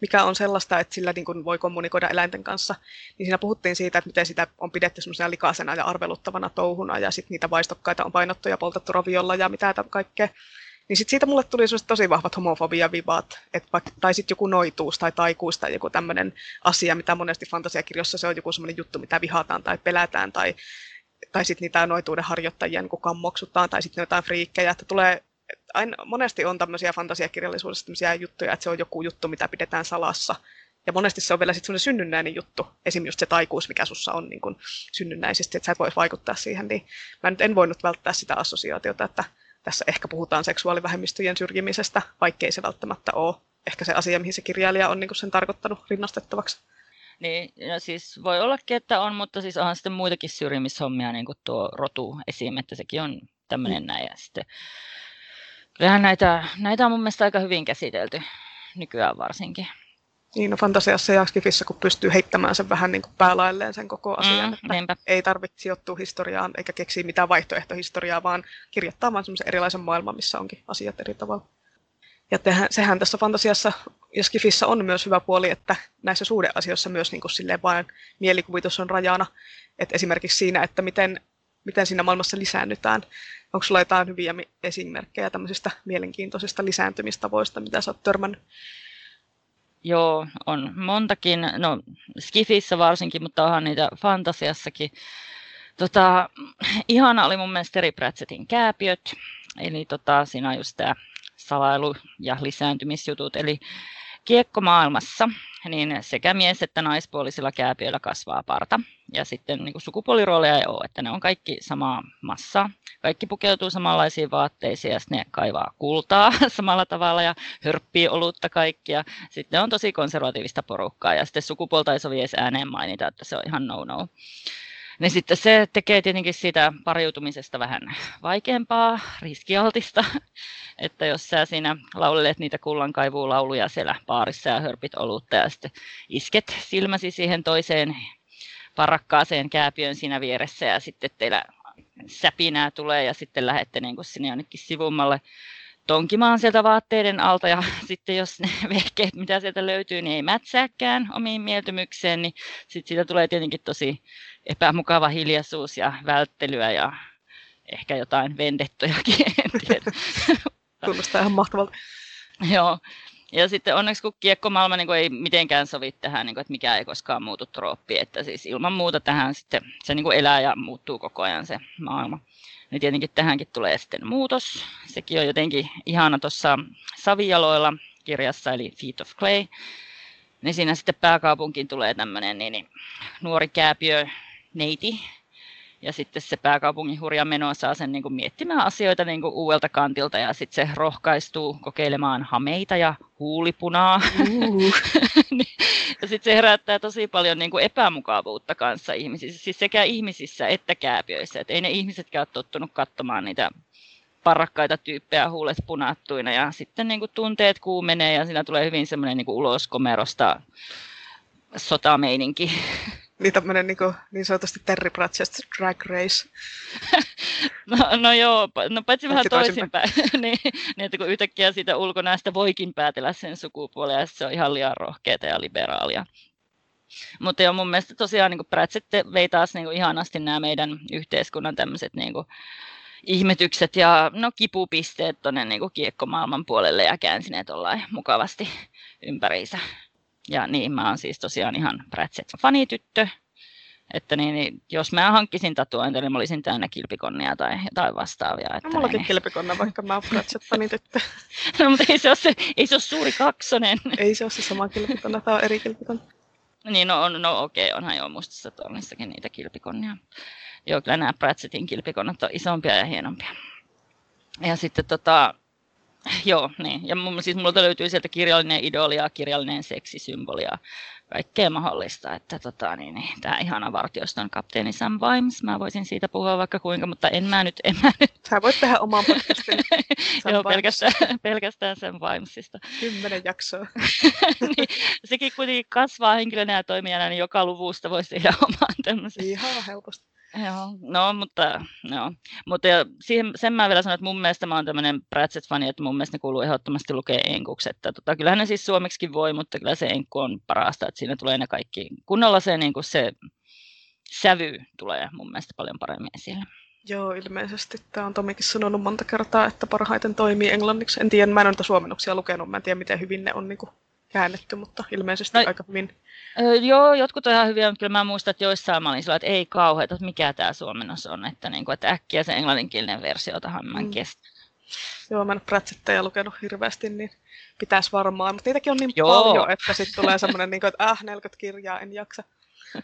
mikä on sellaista, että sillä niin kuin voi kommunikoida eläinten kanssa. Niin siinä puhuttiin siitä, että miten sitä on pidetty semmoisena likaisena ja arveluttavana touhuna, ja sitten niitä vaistokkaita on painottu ja poltettu raviolla ja mitä kaikkea. Niin sitten siitä mulle tuli tosi vahvat homofobia-vivaat, että tai sitten joku noituus tai taikuus tai joku tämmöinen asia, mitä monesti fantasiakirjoissa se on joku semmoinen juttu, mitä vihataan tai pelätään tai tai sitten niitä noituuden harjoittajia niin kammoksutaan, tai sitten jotain friikkejä, että tulee aina, monesti on tämmöisiä fantasiakirjallisuudessa tämmöisiä juttuja, että se on joku juttu, mitä pidetään salassa. Ja monesti se on vielä sitten synnynnäinen juttu, esimerkiksi just se taikuus, mikä sussa on niin kuin synnynnäisesti, että sä et voi vaikuttaa siihen, niin mä nyt en voinut välttää sitä assosiaatiota, että tässä ehkä puhutaan seksuaalivähemmistöjen syrjimisestä, vaikkei se välttämättä ole ehkä se asia, mihin se kirjailija on niin sen tarkoittanut rinnastettavaksi. Niin, ja siis voi ollakin, että on, mutta siis onhan sitten muitakin syrjimishommia, niin kuin tuo rotu esim, että sekin on tämmöinen mm. näin. Ja sitten, kyllähän näitä, näitä on mun mielestä aika hyvin käsitelty nykyään varsinkin. Niin, no fantasiassa ja Skifissä, kun pystyy heittämään sen vähän niin kuin päälailleen sen koko asian, mm, että ei tarvitse sijoittua historiaan eikä keksiä mitään vaihtoehtohistoriaa, vaan kirjoittaa vaan semmoisen erilaisen maailman, missä onkin asiat eri tavalla. Ja tehän, sehän tässä fantasiassa ja Skifissä on myös hyvä puoli, että näissä suhdeasioissa myös niin kuin silleen vain mielikuvitus on rajana. Et esimerkiksi siinä, että miten, miten siinä maailmassa lisäännytään. Onko sulla jotain hyviä esimerkkejä tämmöisistä mielenkiintoisista lisääntymistavoista, mitä sä oot törmännyt? Joo, on montakin. No, Skifissä varsinkin, mutta onhan niitä fantasiassakin. Tota, ihana oli mun mielestä Terry Pratchettin kääpiöt. Eli tota, siinä on just tämä salailu- ja lisääntymisjutut. Eli kiekkomaailmassa niin sekä mies- että naispuolisilla kääpiöillä kasvaa parta. Ja sitten niin sukupuolirooleja ei ole, että ne on kaikki samaa massaa. Kaikki pukeutuu samanlaisiin vaatteisiin ja ne kaivaa kultaa samalla tavalla ja hörppii olutta kaikkia. Sitten on tosi konservatiivista porukkaa ja sitten sukupuolta ei sovi edes ääneen mainita, että se on ihan no-no. Niin sitten se tekee tietenkin siitä pariutumisesta vähän vaikeampaa, riskialtista, että jos sä siinä laulelet niitä kullankaivuulauluja siellä baarissa ja hörpit olutta ja sitten isket silmäsi siihen toiseen parakkaaseen kääpiön siinä vieressä ja sitten teillä säpinää tulee ja sitten lähette niin sinne jonnekin sivummalle tonkimaan sieltä vaatteiden alta ja sitten jos ne vehkeet, mitä sieltä löytyy, niin ei mätsääkään omiin mieltymykseen, niin sitten siitä tulee tietenkin tosi epämukava hiljaisuus ja välttelyä ja ehkä jotain vendettojakin. Kuulostaa ihan mahtavalta. Joo. Ja sitten onneksi kun kiekkomaailma niin ei mitenkään sovi tähän, niin kuin, että mikä ei koskaan muutu trooppi, että siis ilman muuta tähän sitten se niin elää ja muuttuu koko ajan se maailma. Niin tietenkin tähänkin tulee sitten muutos. Sekin on jotenkin ihana tuossa Savijaloilla kirjassa, eli Feet of Clay. Niin siinä sitten pääkaupunkiin tulee tämmöinen niin, niin, nuori kääpiö neiti, ja sitten se pääkaupungin hurja meno saa sen niin kuin miettimään asioita niin kuin uudelta kantilta ja sitten se rohkaistuu kokeilemaan hameita ja huulipunaa. Uh. ja sitten se herättää tosi paljon niin kuin epämukavuutta kanssa ihmisissä, siis sekä ihmisissä että kääpiöissä. Et ei ne ihmisetkään ole tottunut katsomaan niitä parakkaita tyyppejä huulet punattuina ja sitten niin kuin tunteet kuumenee ja siinä tulee hyvin semmoinen niin ulos komerosta sotameininki. Niin tämmöinen niin, kuin, niin sanotusti Terry Pratchett Drag Race. no, no joo, no paitsi vähän toisinpäin. niin, niin, että kun yhtäkkiä siitä ulkonäöstä voikin päätellä sen sukupuolen, ja se on ihan liian rohkeata ja liberaalia. Mutta joo, mun mielestä tosiaan niin Pratchett vei taas niin kuin ihanasti nämä meidän yhteiskunnan tämmöiset niin kuin, ihmetykset ja no, kipupisteet tuonne niin kiekkomaailman puolelle ja käänsi ne mukavasti ympäriinsä. Ja niin, mä oon siis tosiaan ihan Pratchett-fanityttö. Että niin, niin, jos mä hankkisin tatuointia, niin mä olisin täynnä kilpikonnia tai jotain vastaavia. Että no, mullakin niin. kilpikonna, vaikka mä oon Pratchett-fanityttö. no, mutta ei se, ole se, ei se ole suuri kaksonen. ei se ole se sama kilpikonna, tämä on eri kilpikonna. Niin, no, on, no okei, onhan jo mustassa tornissakin niitä kilpikonnia. Joo, kyllä nämä Pratchettin kilpikonnat on isompia ja hienompia. Ja sitten tota, Joo, niin. Ja mun, siis multa löytyy sieltä kirjallinen idoli ja kirjallinen seksisymboli ja kaikkea mahdollista. Että tota, niin, niin, tämä ihana vartioston kapteeni Sam Vimes, mä voisin siitä puhua vaikka kuinka, mutta en mä nyt. En mä nyt. Sä voit tehdä oman podcastin. Joo, pelkästään, pelkästään Sam Vimesista. Kymmenen jaksoa. niin, sekin kuitenkin kasvaa henkilönä ja toimijana, niin joka luvusta voisi tehdä oman tämmöisen. Ihan helposti. Joo, no mutta, no. mutta siihen, sen mä vielä sanon, että mun mielestä mä oon tämmöinen Pratchett-fani, että mun mielestä ne kuuluu ehdottomasti lukea enkuksi. Että tota, kyllähän ne siis suomeksikin voi, mutta kyllä se enkku on parasta, että siinä tulee ne kaikki, kunnolla se, niin kuin se sävy tulee mun mielestä paljon paremmin esille. Joo, ilmeisesti. Tämä on Tomikin sanonut monta kertaa, että parhaiten toimii englanniksi. En tiedä, mä en ole niitä suomennoksia lukenut, mä en tiedä miten hyvin ne on niin kuin käännetty, mutta ilmeisesti no, aika hyvin. Öö, joo, jotkut on ihan hyviä, mutta kyllä mä muistan, että joissain mä olin sillä, että ei kauheeta, että mikä tämä suomennos on, että, niin kuin, että äkkiä se englanninkielinen versio mä en mm. kestä. Joo, mä en ole lukenut hirveästi, niin pitäisi varmaan, mutta niitäkin on niin Joo. paljon, että sitten tulee semmoinen, niin kuin, että äh, 40 kirjaa, en jaksa.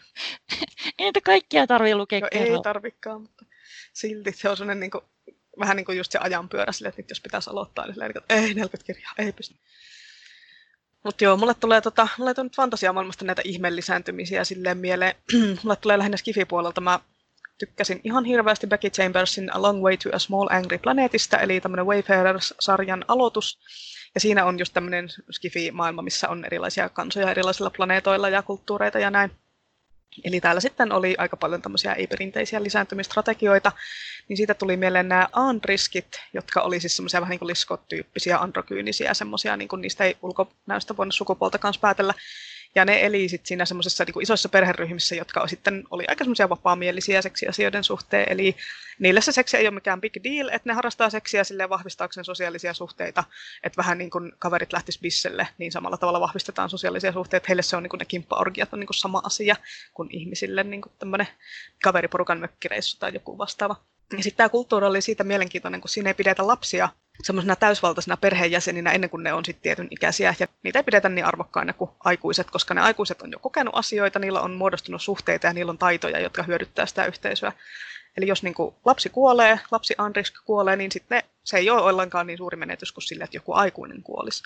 ei niitä kaikkia tarvii lukea Joo, ei tarvikaan, mutta silti se on semmoinen niin kuin, vähän niin kuin just se ajanpyörä sille, että nyt jos pitäisi aloittaa, niin, että ei 40 kirjaa, ei pysty. Mutta joo, mulle tulee, tota, mulle tulee nyt fantasiamaailmasta näitä ihmeellisääntymisiä silleen mieleen. mulle tulee lähinnä Skifi-puolelta. Mä tykkäsin ihan hirveästi Becky Chambersin A Long Way to a Small Angry Planetista, eli tämmöinen Wayfarers-sarjan aloitus. Ja siinä on just tämmöinen Skifi-maailma, missä on erilaisia kansoja erilaisilla planeetoilla ja kulttuureita ja näin. Eli täällä sitten oli aika paljon tämmöisiä ei-perinteisiä lisääntymistrategioita, niin siitä tuli mieleen nämä andriskit, jotka oli siis semmoisia vähän niin kuin liskotyyppisiä, androkyynisiä, semmoisia, niin kuin niistä ei ulkonäöstä voinut sukupuolta kanssa päätellä. Ja ne eli sitten siinä semmoisessa niin isoissa perheryhmissä, jotka sitten oli aika semmoisia vapaamielisiä seksiasioiden suhteen. Eli niille se seksi ei ole mikään big deal, että ne harrastaa seksiä silleen vahvistaakseen sosiaalisia suhteita, että vähän niin kuin kaverit lähtis bisselle, niin samalla tavalla vahvistetaan sosiaalisia suhteita. Heille se on niin kuin ne kimppaorgiat on niin kuin sama asia kuin ihmisille niin kuin tämmöinen kaveriporukan mökkireissu tai joku vastaava. Ja sitten tämä kulttuuri oli siitä mielenkiintoinen, kun siinä ei pidetä lapsia semmoisena täysvaltaisina perheenjäseninä ennen kuin ne on sitten tietyn ikäisiä. Ja niitä ei pidetä niin arvokkaina kuin aikuiset, koska ne aikuiset on jo kokenut asioita, niillä on muodostunut suhteita ja niillä on taitoja, jotka hyödyttää sitä yhteisöä. Eli jos niin kuin lapsi kuolee, lapsi Andriks kuolee, niin sitten se ei ole ollenkaan niin suuri menetys kuin sille, että joku aikuinen kuolisi.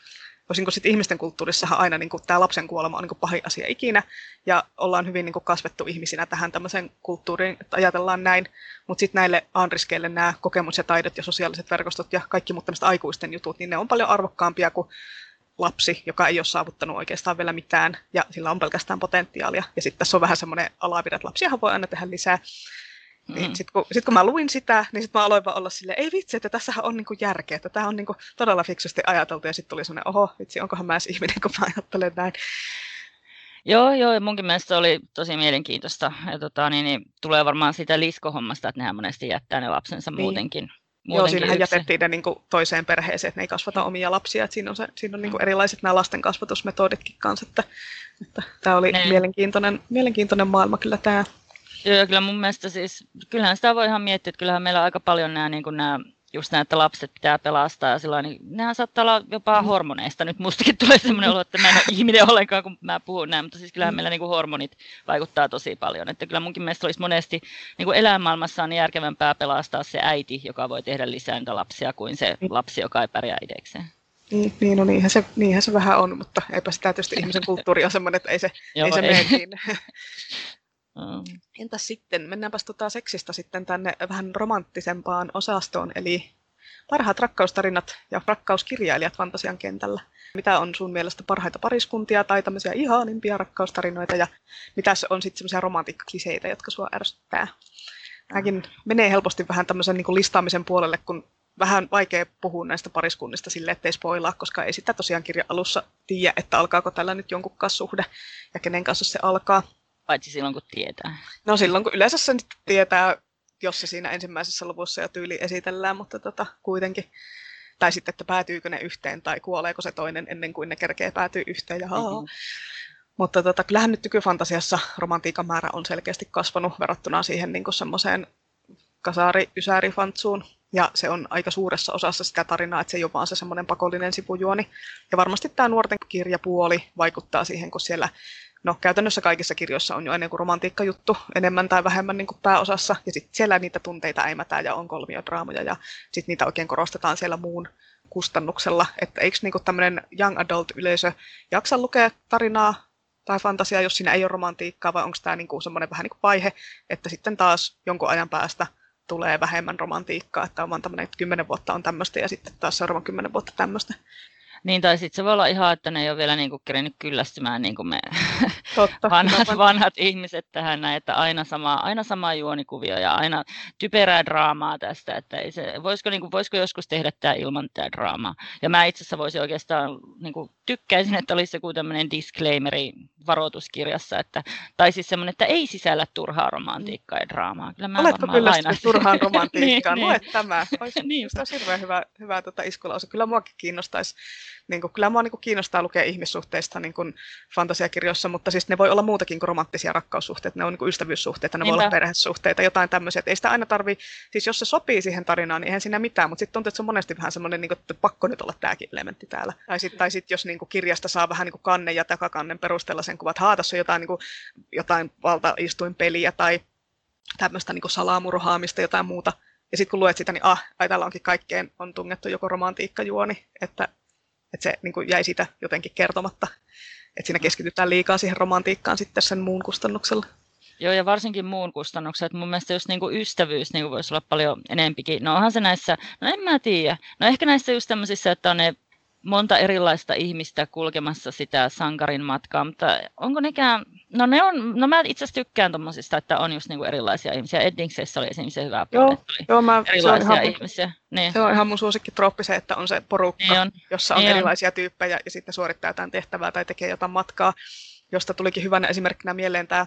Toisin kuin sitten ihmisten kulttuurissahan aina niin kuin tämä lapsen kuolema on niin kuin pahin asia ikinä, ja ollaan hyvin niin kuin kasvettu ihmisinä tähän tämmöiseen kulttuuriin, että ajatellaan näin, mutta sitten näille Andriskeille nämä kokemus ja taidot ja sosiaaliset verkostot ja kaikki muut tämmöiset aikuisten jutut, niin ne on paljon arvokkaampia kuin lapsi, joka ei ole saavuttanut oikeastaan vielä mitään, ja sillä on pelkästään potentiaalia. Ja sitten tässä on vähän semmoinen alavire, että lapsiahan voi aina tehdä lisää. Niin mm. Sitten kun, sit kun mä luin sitä, niin sitten mä aloin vaan olla silleen, ei vitsi, että tässähän on niinku järkeä, että tämä on niinku todella fiksusti ajateltu. Ja sitten tuli semmoinen, oho, vitsi, onkohan mä edes ihminen, kun mä ajattelen näin. Joo, joo, ja munkin mielestä oli tosi mielenkiintoista. Ja tota, niin, niin, tulee varmaan siitä liskohommasta, että nehän monesti jättää ne lapsensa niin. muutenkin. muutenkin Joo, siinähän yksin. jätettiin ne niin kuin, toiseen perheeseen, että ne ei kasvata omia lapsia. Että siinä on, se, siinä on niin kuin, erilaiset nämä lasten kasvatusmetoditkin kanssa. Että, että tämä oli ne. mielenkiintoinen, mielenkiintoinen maailma kyllä tämä. Joo, kyllä mun mielestä siis, kyllähän sitä voi ihan miettiä, että kyllähän meillä on aika paljon nämä, niin nämä just näin, että lapset pitää pelastaa ja sillä niin nehän saattaa olla jopa mm. hormoneista. Nyt mustakin tulee sellainen olo, että mä en ole ihminen ollenkaan, kun mä puhun näin, mutta siis kyllähän mm. meillä niin kuin hormonit vaikuttaa tosi paljon. Että kyllä munkin mielestä olisi monesti niin kuin elämänmaailmassa on järkevämpää pelastaa se äiti, joka voi tehdä lisää niitä lapsia, kuin se mm. lapsi, joka ei pärjää idekseen. Niin, niin no niinhän se, niinhän se vähän on, mutta eipä sitä tietysti ihmisen kulttuuri on semmoinen, että ei se, Joo, ei se ei. mene niin. Mm. Entäs sitten, mennäänpäs tota seksistä sitten tänne vähän romanttisempaan osastoon, eli parhaat rakkaustarinat ja rakkauskirjailijat fantasian kentällä. Mitä on sun mielestä parhaita pariskuntia tai tämmöisiä ihanimpia rakkaustarinoita ja mitä on sitten semmoisia romantiikkakliseitä, jotka sua ärsyttää? Tämäkin menee helposti vähän tämmöisen niin listaamisen puolelle, kun vähän vaikea puhua näistä pariskunnista sille, ettei spoilaa, koska ei sitä tosiaan kirja alussa tiedä, että alkaako tällä nyt jonkun kanssa suhde ja kenen kanssa se alkaa. Paitsi silloin, kun tietää. No silloin, kun yleensä se nyt tietää, jos se siinä ensimmäisessä luvussa jo tyyli esitellään, mutta tota, kuitenkin. Tai sitten, että päätyykö ne yhteen tai kuoleeko se toinen ennen kuin ne kerkee päätyy yhteen. Ja mm-hmm. Mutta tota, kyllähän nyt nykyfantasiassa romantiikan määrä on selkeästi kasvanut verrattuna siihen niin semmoiseen kasaari ysäri fantsuun ja se on aika suuressa osassa sitä tarinaa, että se ei ole vaan se semmoinen pakollinen sivujuoni. Ja varmasti tämä nuorten kirjapuoli vaikuttaa siihen, kun siellä no käytännössä kaikissa kirjoissa on jo ennen kuin romantiikkajuttu enemmän tai vähemmän niin kuin pääosassa, ja sitten siellä niitä tunteita äimätään ja on kolmiodraamoja, ja sitten niitä oikein korostetaan siellä muun kustannuksella, että eikö niin tämmöinen young adult yleisö jaksa lukea tarinaa tai fantasiaa, jos siinä ei ole romantiikkaa, vai onko tämä niin semmoinen vähän niin kuin vaihe, että sitten taas jonkun ajan päästä tulee vähemmän romantiikkaa, että on vaan tämmöinen, että kymmenen vuotta on tämmöistä ja sitten taas seuraavan kymmenen vuotta tämmöistä. Niin, tai sitten se voi olla ihan, että ne ei ole vielä niin kuin kerinyt kyllästymään niin kuin me Totta, vanhat, vanhat ihmiset tähän näin, että aina sama, aina sama juonikuvio ja aina typerää draamaa tästä, että ei se, voisiko, niin kuin, voisiko joskus tehdä tämä ilman tätä draamaa. Ja mä itse asiassa voisin oikeastaan, niin kuin, tykkäisin, että olisi joku tämmöinen disclaimeri varoituskirjassa, että, tai siis semmoinen, että ei sisällä turhaa romantiikkaa ja draamaa. Kyllä mä Oletko kyllästynyt turhaan romantiikkaan? niin, Lue niin. tämä. Olisi, niin. olisi hirveän hyvä, hyvä tuota iskulause. Kyllä muakin kiinnostaisi niin kuin, kyllä mua niin kuin kiinnostaa lukea ihmissuhteista niin kuin fantasiakirjoissa, mutta siis ne voi olla muutakin kuin romanttisia rakkaussuhteita, ne on niin kuin ystävyyssuhteita, ne Niinpä. voi olla perhesuhteita, jotain tämmöisiä, että ei sitä aina tarvi, siis jos se sopii siihen tarinaan, niin eihän siinä mitään, mutta sitten tuntuu, että se on monesti vähän semmoinen, niin kuin, että pakko nyt olla tämäkin elementti täällä. Tai sitten tai sit, jos niin kuin kirjasta saa vähän niin kuin kannen ja takakannen perusteella sen kuvat, että tässä on jotain, niin kuin, jotain valtaistuinpeliä tai tämmöistä niin kuin salamurhaamista, jotain muuta, ja sitten kun luet sitä, niin ah, ai täällä onkin kaikkeen on tungettu joko romantiikkajuoni, että Että se niin kuin jäi siitä jotenkin kertomatta. Että siinä keskitytään liikaa siihen romantiikkaan sitten sen muun kustannuksella. Joo, ja varsinkin muun kustannukset. Mun mielestä just niin kuin ystävyys niin kuin voisi olla paljon enempikin. No onhan se näissä, no en mä tiedä. No ehkä näissä just tämmöisissä, että on ne monta erilaista ihmistä kulkemassa sitä sankarin matkaa, mutta onko nekään, no ne on, no mä itse asiassa tykkään tommosista, että on just niinku erilaisia ihmisiä. Eddingseissä oli esimerkiksi hyvä puoli, joo, joo, mä, erilaisia se on ihan, ihmisiä. Niin. Se on ihan mun suosikki trooppi se, että on se porukka, niin on. jossa on niin erilaisia on. tyyppejä ja sitten suorittaa jotain tehtävää tai tekee jotain matkaa, josta tulikin hyvänä esimerkkinä mieleen tämä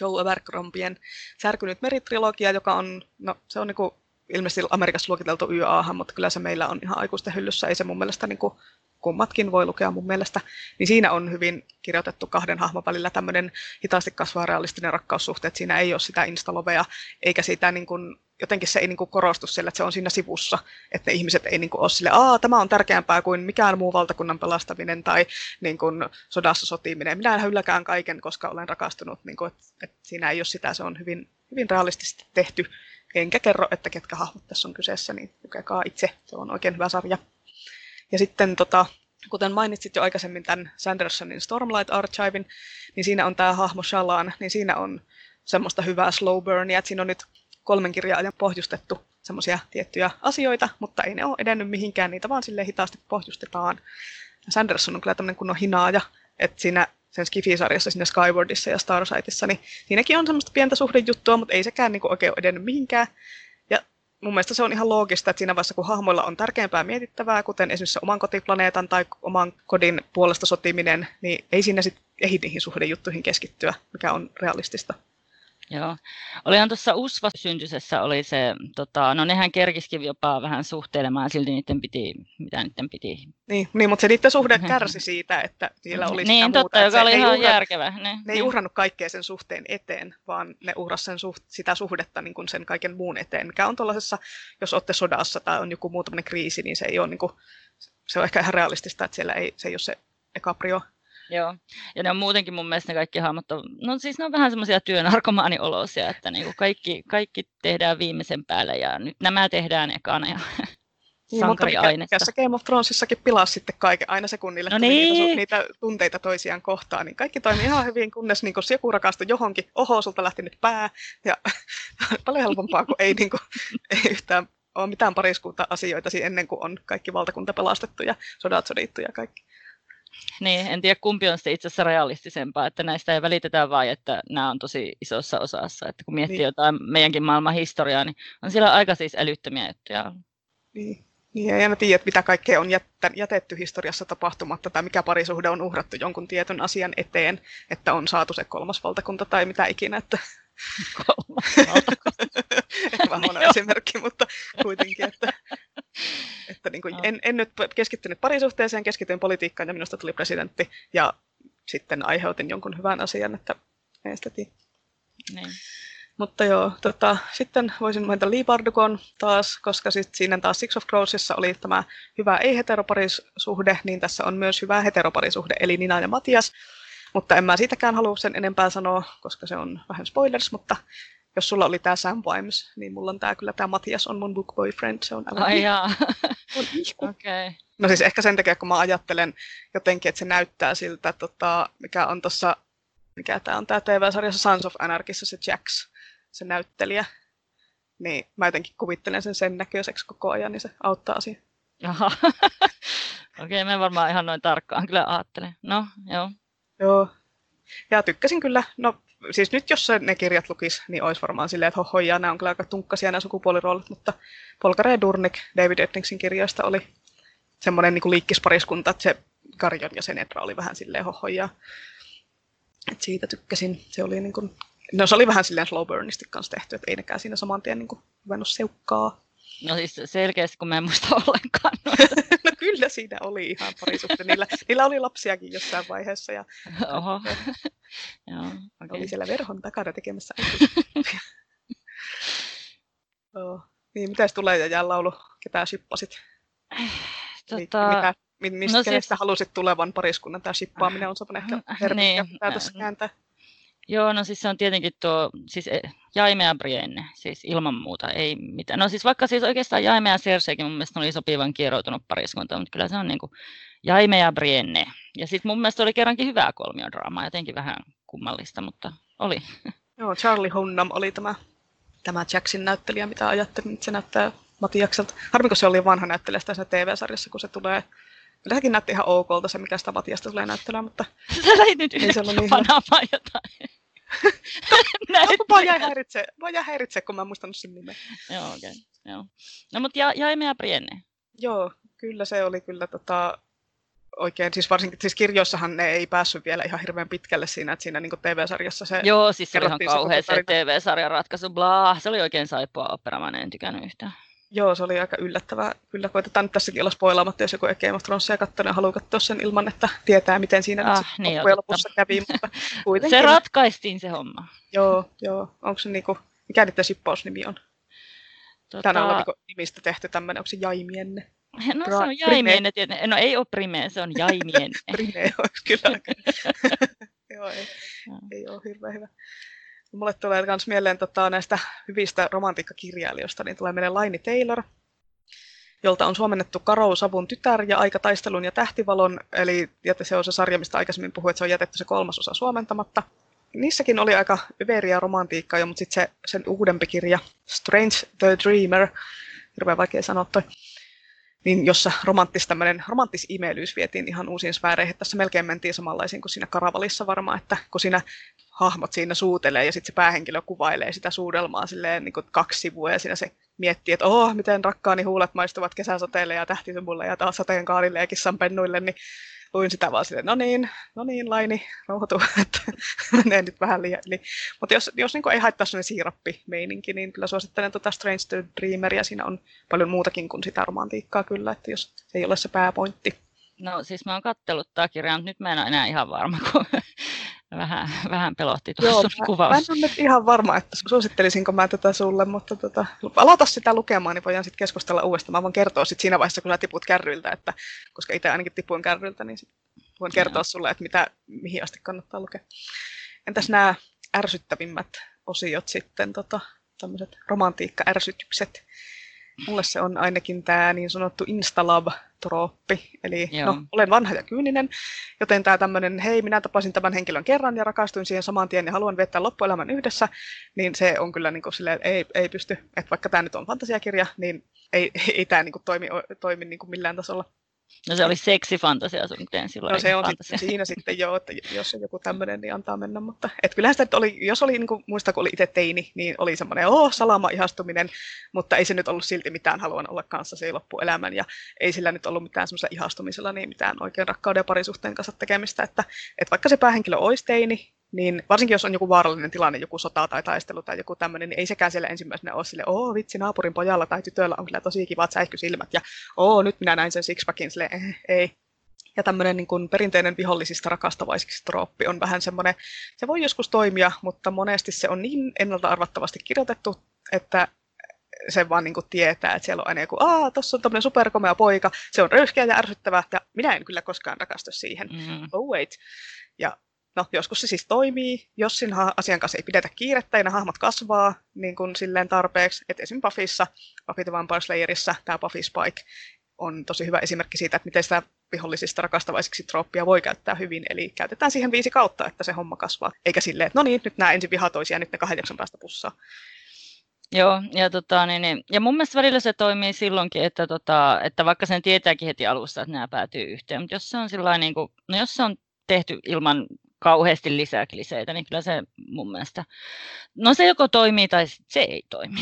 Joe Abercrombien Särkynyt meritrilogia, joka on, no se on niinku ilmeisesti Amerikassa luokiteltu YA, mutta kyllä se meillä on ihan aikuisten hyllyssä. Ei se mun mielestä niin kuin kummatkin voi lukea mun mielestä, niin siinä on hyvin kirjoitettu kahden hahmon välillä tämmöinen hitaasti kasvaa realistinen rakkaussuhte, että siinä ei ole sitä instalovea, eikä sitä niin kuin, jotenkin se ei niin kuin korostu sillä, että se on siinä sivussa, että ne ihmiset ei niin kuin ole sille, aa, tämä on tärkeämpää kuin mikään muu valtakunnan pelastaminen tai niin kuin sodassa sotiminen. Minä hylläkään kaiken, koska olen rakastunut, niin kuin, että, että siinä ei ole sitä, se on hyvin, hyvin realistisesti tehty enkä kerro, että ketkä hahmot tässä on kyseessä, niin lukekaa itse, se on oikein hyvä sarja. Ja sitten tota, kuten mainitsit jo aikaisemmin tämän Sandersonin Stormlight Archivein, niin siinä on tämä hahmo Shalan, niin siinä on semmoista hyvää slow burnia, että siinä on nyt kolmen kirjan ajan pohjustettu semmoisia tiettyjä asioita, mutta ei ne ole edennyt mihinkään, niitä vaan sille hitaasti pohjustetaan. Sanderson on kyllä tämmöinen kunnon hinaaja, että siinä sen Skifi-sarjassa sinne Skywardissa ja Starsightissa, niin siinäkin on semmoista pientä suhdejuttua, mutta ei sekään niin kuin oikein edennyt mihinkään. Ja mun mielestä se on ihan loogista, että siinä vaiheessa kun hahmoilla on tärkeämpää mietittävää, kuten esimerkiksi oman kotiplaneetan tai oman kodin puolesta sotiminen, niin ei siinä sitten ehdi niihin suhdejuttuihin keskittyä, mikä on realistista. Joo. Olihan tuossa usva syntysessä oli se, tota, no nehän kerkiskin jopa vähän suhtelemaan, silti niiden piti, mitä niiden piti. Niin, niin mutta se niiden suhde kärsi siitä, että siellä oli niin, sitä totta, muuta. joka oli ihan uhra, järkevä. Ne, ne ei uhrannut kaikkea sen suhteen eteen, vaan ne uhras sen suht, sitä suhdetta niin kuin sen kaiken muun eteen, mikä on tuollaisessa, jos olette sodassa tai on joku muu kriisi, niin se ei ole niin kuin, se on ehkä ihan realistista, että siellä ei, se ei ole se eka prio Joo, ja ne on muutenkin mun mielestä ne kaikki hahmot on, no siis ne on vähän semmoisia työnarkomaanioloisia, että niin kuin kaikki, kaikki tehdään viimeisen päälle ja nyt nämä tehdään ekana ja niin. Mutta Game of Thronesissakin pilasi sitten kaiken, aina sekunnille no niin. niitä, niitä, tunteita toisiaan kohtaan, niin kaikki toimii ihan hyvin, kunnes niin jos joku rakastui johonkin, oho, sulta lähti nyt pää, ja paljon helpompaa, kuin ei, niin kuin, ei yhtään ole mitään pariskunta asioita ennen kuin on kaikki valtakunta pelastettu ja sodat sodittu ja kaikki. Niin, en tiedä kumpi on sitten itse asiassa realistisempaa, että näistä ei välitetä vai että nämä on tosi isossa osassa. Että kun miettii niin. jotain meidänkin maailman historiaa, niin on siellä aika siis älyttömiä juttuja. Niin. Niin, ei aina tiedä, mitä kaikkea on jätetty historiassa tapahtumatta tai mikä parisuhde on uhrattu jonkun tietyn asian eteen, että on saatu se kolmas valtakunta tai mitä ikinä. Että... Kolmas valtakunta. Vähän huono esimerkki, mutta kuitenkin, että että niin kuin en, en nyt keskittynyt parisuhteeseen, keskityin politiikkaan ja minusta tuli presidentti ja sitten aiheutin jonkun hyvän asian, että tiedä. Niin. Mutta joo, tota, sitten voisin mainita Lee Bardukon taas, koska sit siinä taas Six of Crowsissa oli tämä hyvä ei-heteroparisuhde, niin tässä on myös hyvä heteroparisuhde, eli Nina ja Matias. Mutta en mä siitäkään halua sen enempää sanoa, koska se on vähän spoilers, mutta jos sulla oli tämä Sam Vimes, niin mulla on tämä kyllä tämä Matias on mun book boyfriend, se on älä Ai jaa. okay. No siis ehkä sen takia, kun mä ajattelen jotenkin, että se näyttää siltä, tota, mikä on tuossa, mikä tämä on tämä TV-sarjassa Sons of Anarchissa se Jax, se näyttelijä. Niin mä jotenkin kuvittelen sen sen näköiseksi koko ajan, niin se auttaa asiaa. Jaha. Okei, okay, mä varmaan ihan noin tarkkaan kyllä ajattelen. No, joo. Joo. Ja tykkäsin kyllä, no siis nyt jos ne kirjat lukis, niin olisi varmaan silleen, että hohoja, nämä on kyllä aika tunkkasia nämä sukupuoliroolit, mutta Polkare Durnik David Ettingsin kirjoista oli semmoinen niin liikkispariskunta, että se Karjon ja Senedra oli vähän silleen hohoja. Et siitä tykkäsin. Se oli niin kuin, no se oli vähän silleen slow burnisti kanssa tehty, että ei nekään siinä saman tien niin ruvennut seukkaa. No siis selkeästi, kun mä en muista ollenkaan. no kyllä siinä oli ihan parisuhte. Niillä, niillä oli lapsiakin jossain vaiheessa. Ja, Oho. Joo, okay. Oli siellä verhon takana tekemässä oh. Niin, mitäs tulee ja jää laulu? Ketä shippasit? Tota... Mitä, mistä no siis... halusit tulevan pariskunnan? Tämä shippaaminen on semmoinen ehkä termi, niin. tässä kääntää. Joo, no siis se on tietenkin tuo, siis e, Jaime ja Brienne, siis ilman muuta, ei mitään. No siis vaikka siis oikeastaan Jaime ja Cerseikin mun mielestä oli sopivan kieroutunut pariskunta, mutta kyllä se on niin kuin Jaime ja Brienne. Ja sitten mun mielestä oli kerrankin hyvää kolmiodraamaa, jotenkin vähän kummallista, mutta oli. Joo, Charlie Hunnam oli tämä, tämä Jacksin näyttelijä, mitä ajattelin, että se näyttää Matiakselta. Harmi, kun se oli vanha näyttelijä sitä TV-sarjassa, kun se tulee Kyllä sekin näytti ihan okolta se, mikä sitä Matiasta tulee näyttelemään, mutta... Sä lähit nyt yhdeksi niin jotain. No, vaan jäi häiritse, vaan jäi häiritse, kun mä en muistanut sen nimeä. Joo, okei. Okay. Joo. No, mutta ja, Jaime ja Brienne. Joo, kyllä se oli kyllä tota, oikein, siis varsinkin siis kirjoissahan ne ei päässyt vielä ihan hirveän pitkälle siinä, että siinä niin TV-sarjassa se Joo, siis se oli ihan kauhea se, se TV-sarjan ratkaisu, blah, se oli oikein saippua opera, mä en tykännyt yhtään. Joo, se oli aika yllättävää. Kyllä koitetaan nyt tässäkin olla spoilaamatta, jos joku ei Game of Thronesia katsonut ja haluaa katsoa sen ilman, että tietää, miten siinä ah, niin lopussa kävi. Mutta kuitenkin. Se ratkaistiin se homma. Joo, joo. Onko se niinku, mikä nyt shippausnimi on? Tota... Tänään on niinku nimistä tehty tämmöinen, onko se Jaimienne? No se on Jaimienne, no ei ole Prime, se on Jaimienne. prime olisi kyllä. joo, ei, ei ole hirveän hyvä. Mulle tulee myös mieleen tota, näistä hyvistä romantiikkakirjailijoista, niin tulee mieleen Laini Taylor, jolta on suomennettu Karou Savun tytär ja Aikataistelun ja Tähtivalon, eli se on se sarja, mistä aikaisemmin puhuin, että se on jätetty se kolmasosa suomentamatta. Niissäkin oli aika överiä romantiikkaa jo, mutta sitten se, sen uudempi kirja, Strange the Dreamer, hirveän vaikea sanoa toi, niin jossa romanttis, romanttis imeilyys vietiin ihan uusiin sfääreihin. Tässä melkein mentiin samanlaisiin kuin siinä Karavalissa varmaan, että kun siinä hahmot siinä suutelee ja sitten se päähenkilö kuvailee sitä suudelmaa silleen niin kuin kaksi sivua ja siinä se miettii, että oh, miten rakkaani huulet maistuvat kesäsateille ja tähtisumulle ja taas sateenkaarille ja kissanpennuille, niin luin sitä vaan silleen, no niin, no niin, Laini, rauhoitu, että menee nyt vähän liian. Eli, mutta jos, jos niin ei haittaa sellainen siirappi-meininki, niin kyllä suosittelen tuota Strange Dreameria. Siinä on paljon muutakin kuin sitä romantiikkaa kyllä, että jos se ei ole se pääpointti. No siis mä oon kattellut tämä kirja, mutta nyt mä en ole enää ihan varma, kun vähän, vähän pelotti tuossa Joo, kuvaus. Mä en ole nyt ihan varma, että suosittelisinko mä tätä sulle, mutta tota, aloita sitä lukemaan, niin voidaan sitten keskustella uudestaan. Mä voin kertoa sitten siinä vaiheessa, kun sä tiput kärryiltä, että, koska itse ainakin tipuin kärryiltä, niin sit voin kertoa Joo. sulle, että mitä, mihin asti kannattaa lukea. Entäs nämä ärsyttävimmät osiot sitten, tota, tämmöiset romantiikka-ärsytykset? Mulle se on ainakin tämä niin sanottu Instalab-trooppi. Eli no, olen vanha ja kyyninen, joten tämä tämmöinen, hei, minä tapasin tämän henkilön kerran ja rakastuin siihen saman tien ja haluan viettää loppuelämän yhdessä, niin se on kyllä niin kuin silleen, ei, ei pysty. Että vaikka tämä nyt on fantasiakirja, niin ei, ei tämä niin kuin toimi, toimi niin kuin millään tasolla. No se oli seksifantasia sun teen silloin. No se on sitten, siinä sitten jo, että jos on joku tämmöinen, niin antaa mennä. Mutta et kyllähän sitä oli, jos oli, niin kuin, muista kun oli itse teini, niin oli semmoinen, oh, salama ihastuminen, mutta ei se nyt ollut silti mitään, haluan olla kanssa se loppuelämän. Ja ei sillä nyt ollut mitään semmoisella ihastumisella, niin mitään oikein rakkauden ja parisuhteen kanssa tekemistä. Että, että vaikka se päähenkilö olisi teini, niin varsinkin jos on joku vaarallinen tilanne, joku sota tai taistelu tai joku tämmöinen, niin ei sekään siellä ensimmäisenä ole sille, oo vitsi, naapurin pojalla tai tytöllä on kyllä tosi kivat säihkysilmät ja oo nyt minä näin sen sixpackin, sille eh, ei. Ja tämmöinen niin kuin perinteinen vihollisista rakastavaisiksi trooppi on vähän semmoinen, se voi joskus toimia, mutta monesti se on niin ennalta arvattavasti kirjoitettu, että se vaan niin kuin tietää, että siellä on aina joku, aa, tossa on tämmöinen superkomea poika, se on röyhkeä ja ärsyttävä, ja minä en kyllä koskaan rakastu siihen. Mm. Oh wait. Ja No, joskus se siis toimii, jos siinä asian kanssa ei pidetä kiirettä ja ne hahmot kasvaa niin kuin silleen tarpeeksi. Että esimerkiksi Buffyssa, Buffy the Vampire Slayerissa, tämä Buffy Spike on tosi hyvä esimerkki siitä, että miten sitä vihollisista rakastavaisiksi trooppia voi käyttää hyvin. Eli käytetään siihen viisi kautta, että se homma kasvaa. Eikä silleen, että no niin, nyt nämä ensin vihatoisia, nyt ne kahdeksan päästä pussaa. Joo, ja, tota, niin, niin, ja mun mielestä välillä se toimii silloinkin, että, tota, että vaikka sen tietääkin heti alussa, että nämä päätyy yhteen, mutta jos se on sillä niin kuin, no jos se on tehty ilman kauheasti lisää kliseitä, niin kyllä se mun mielestä, no se joko toimii tai se ei toimi.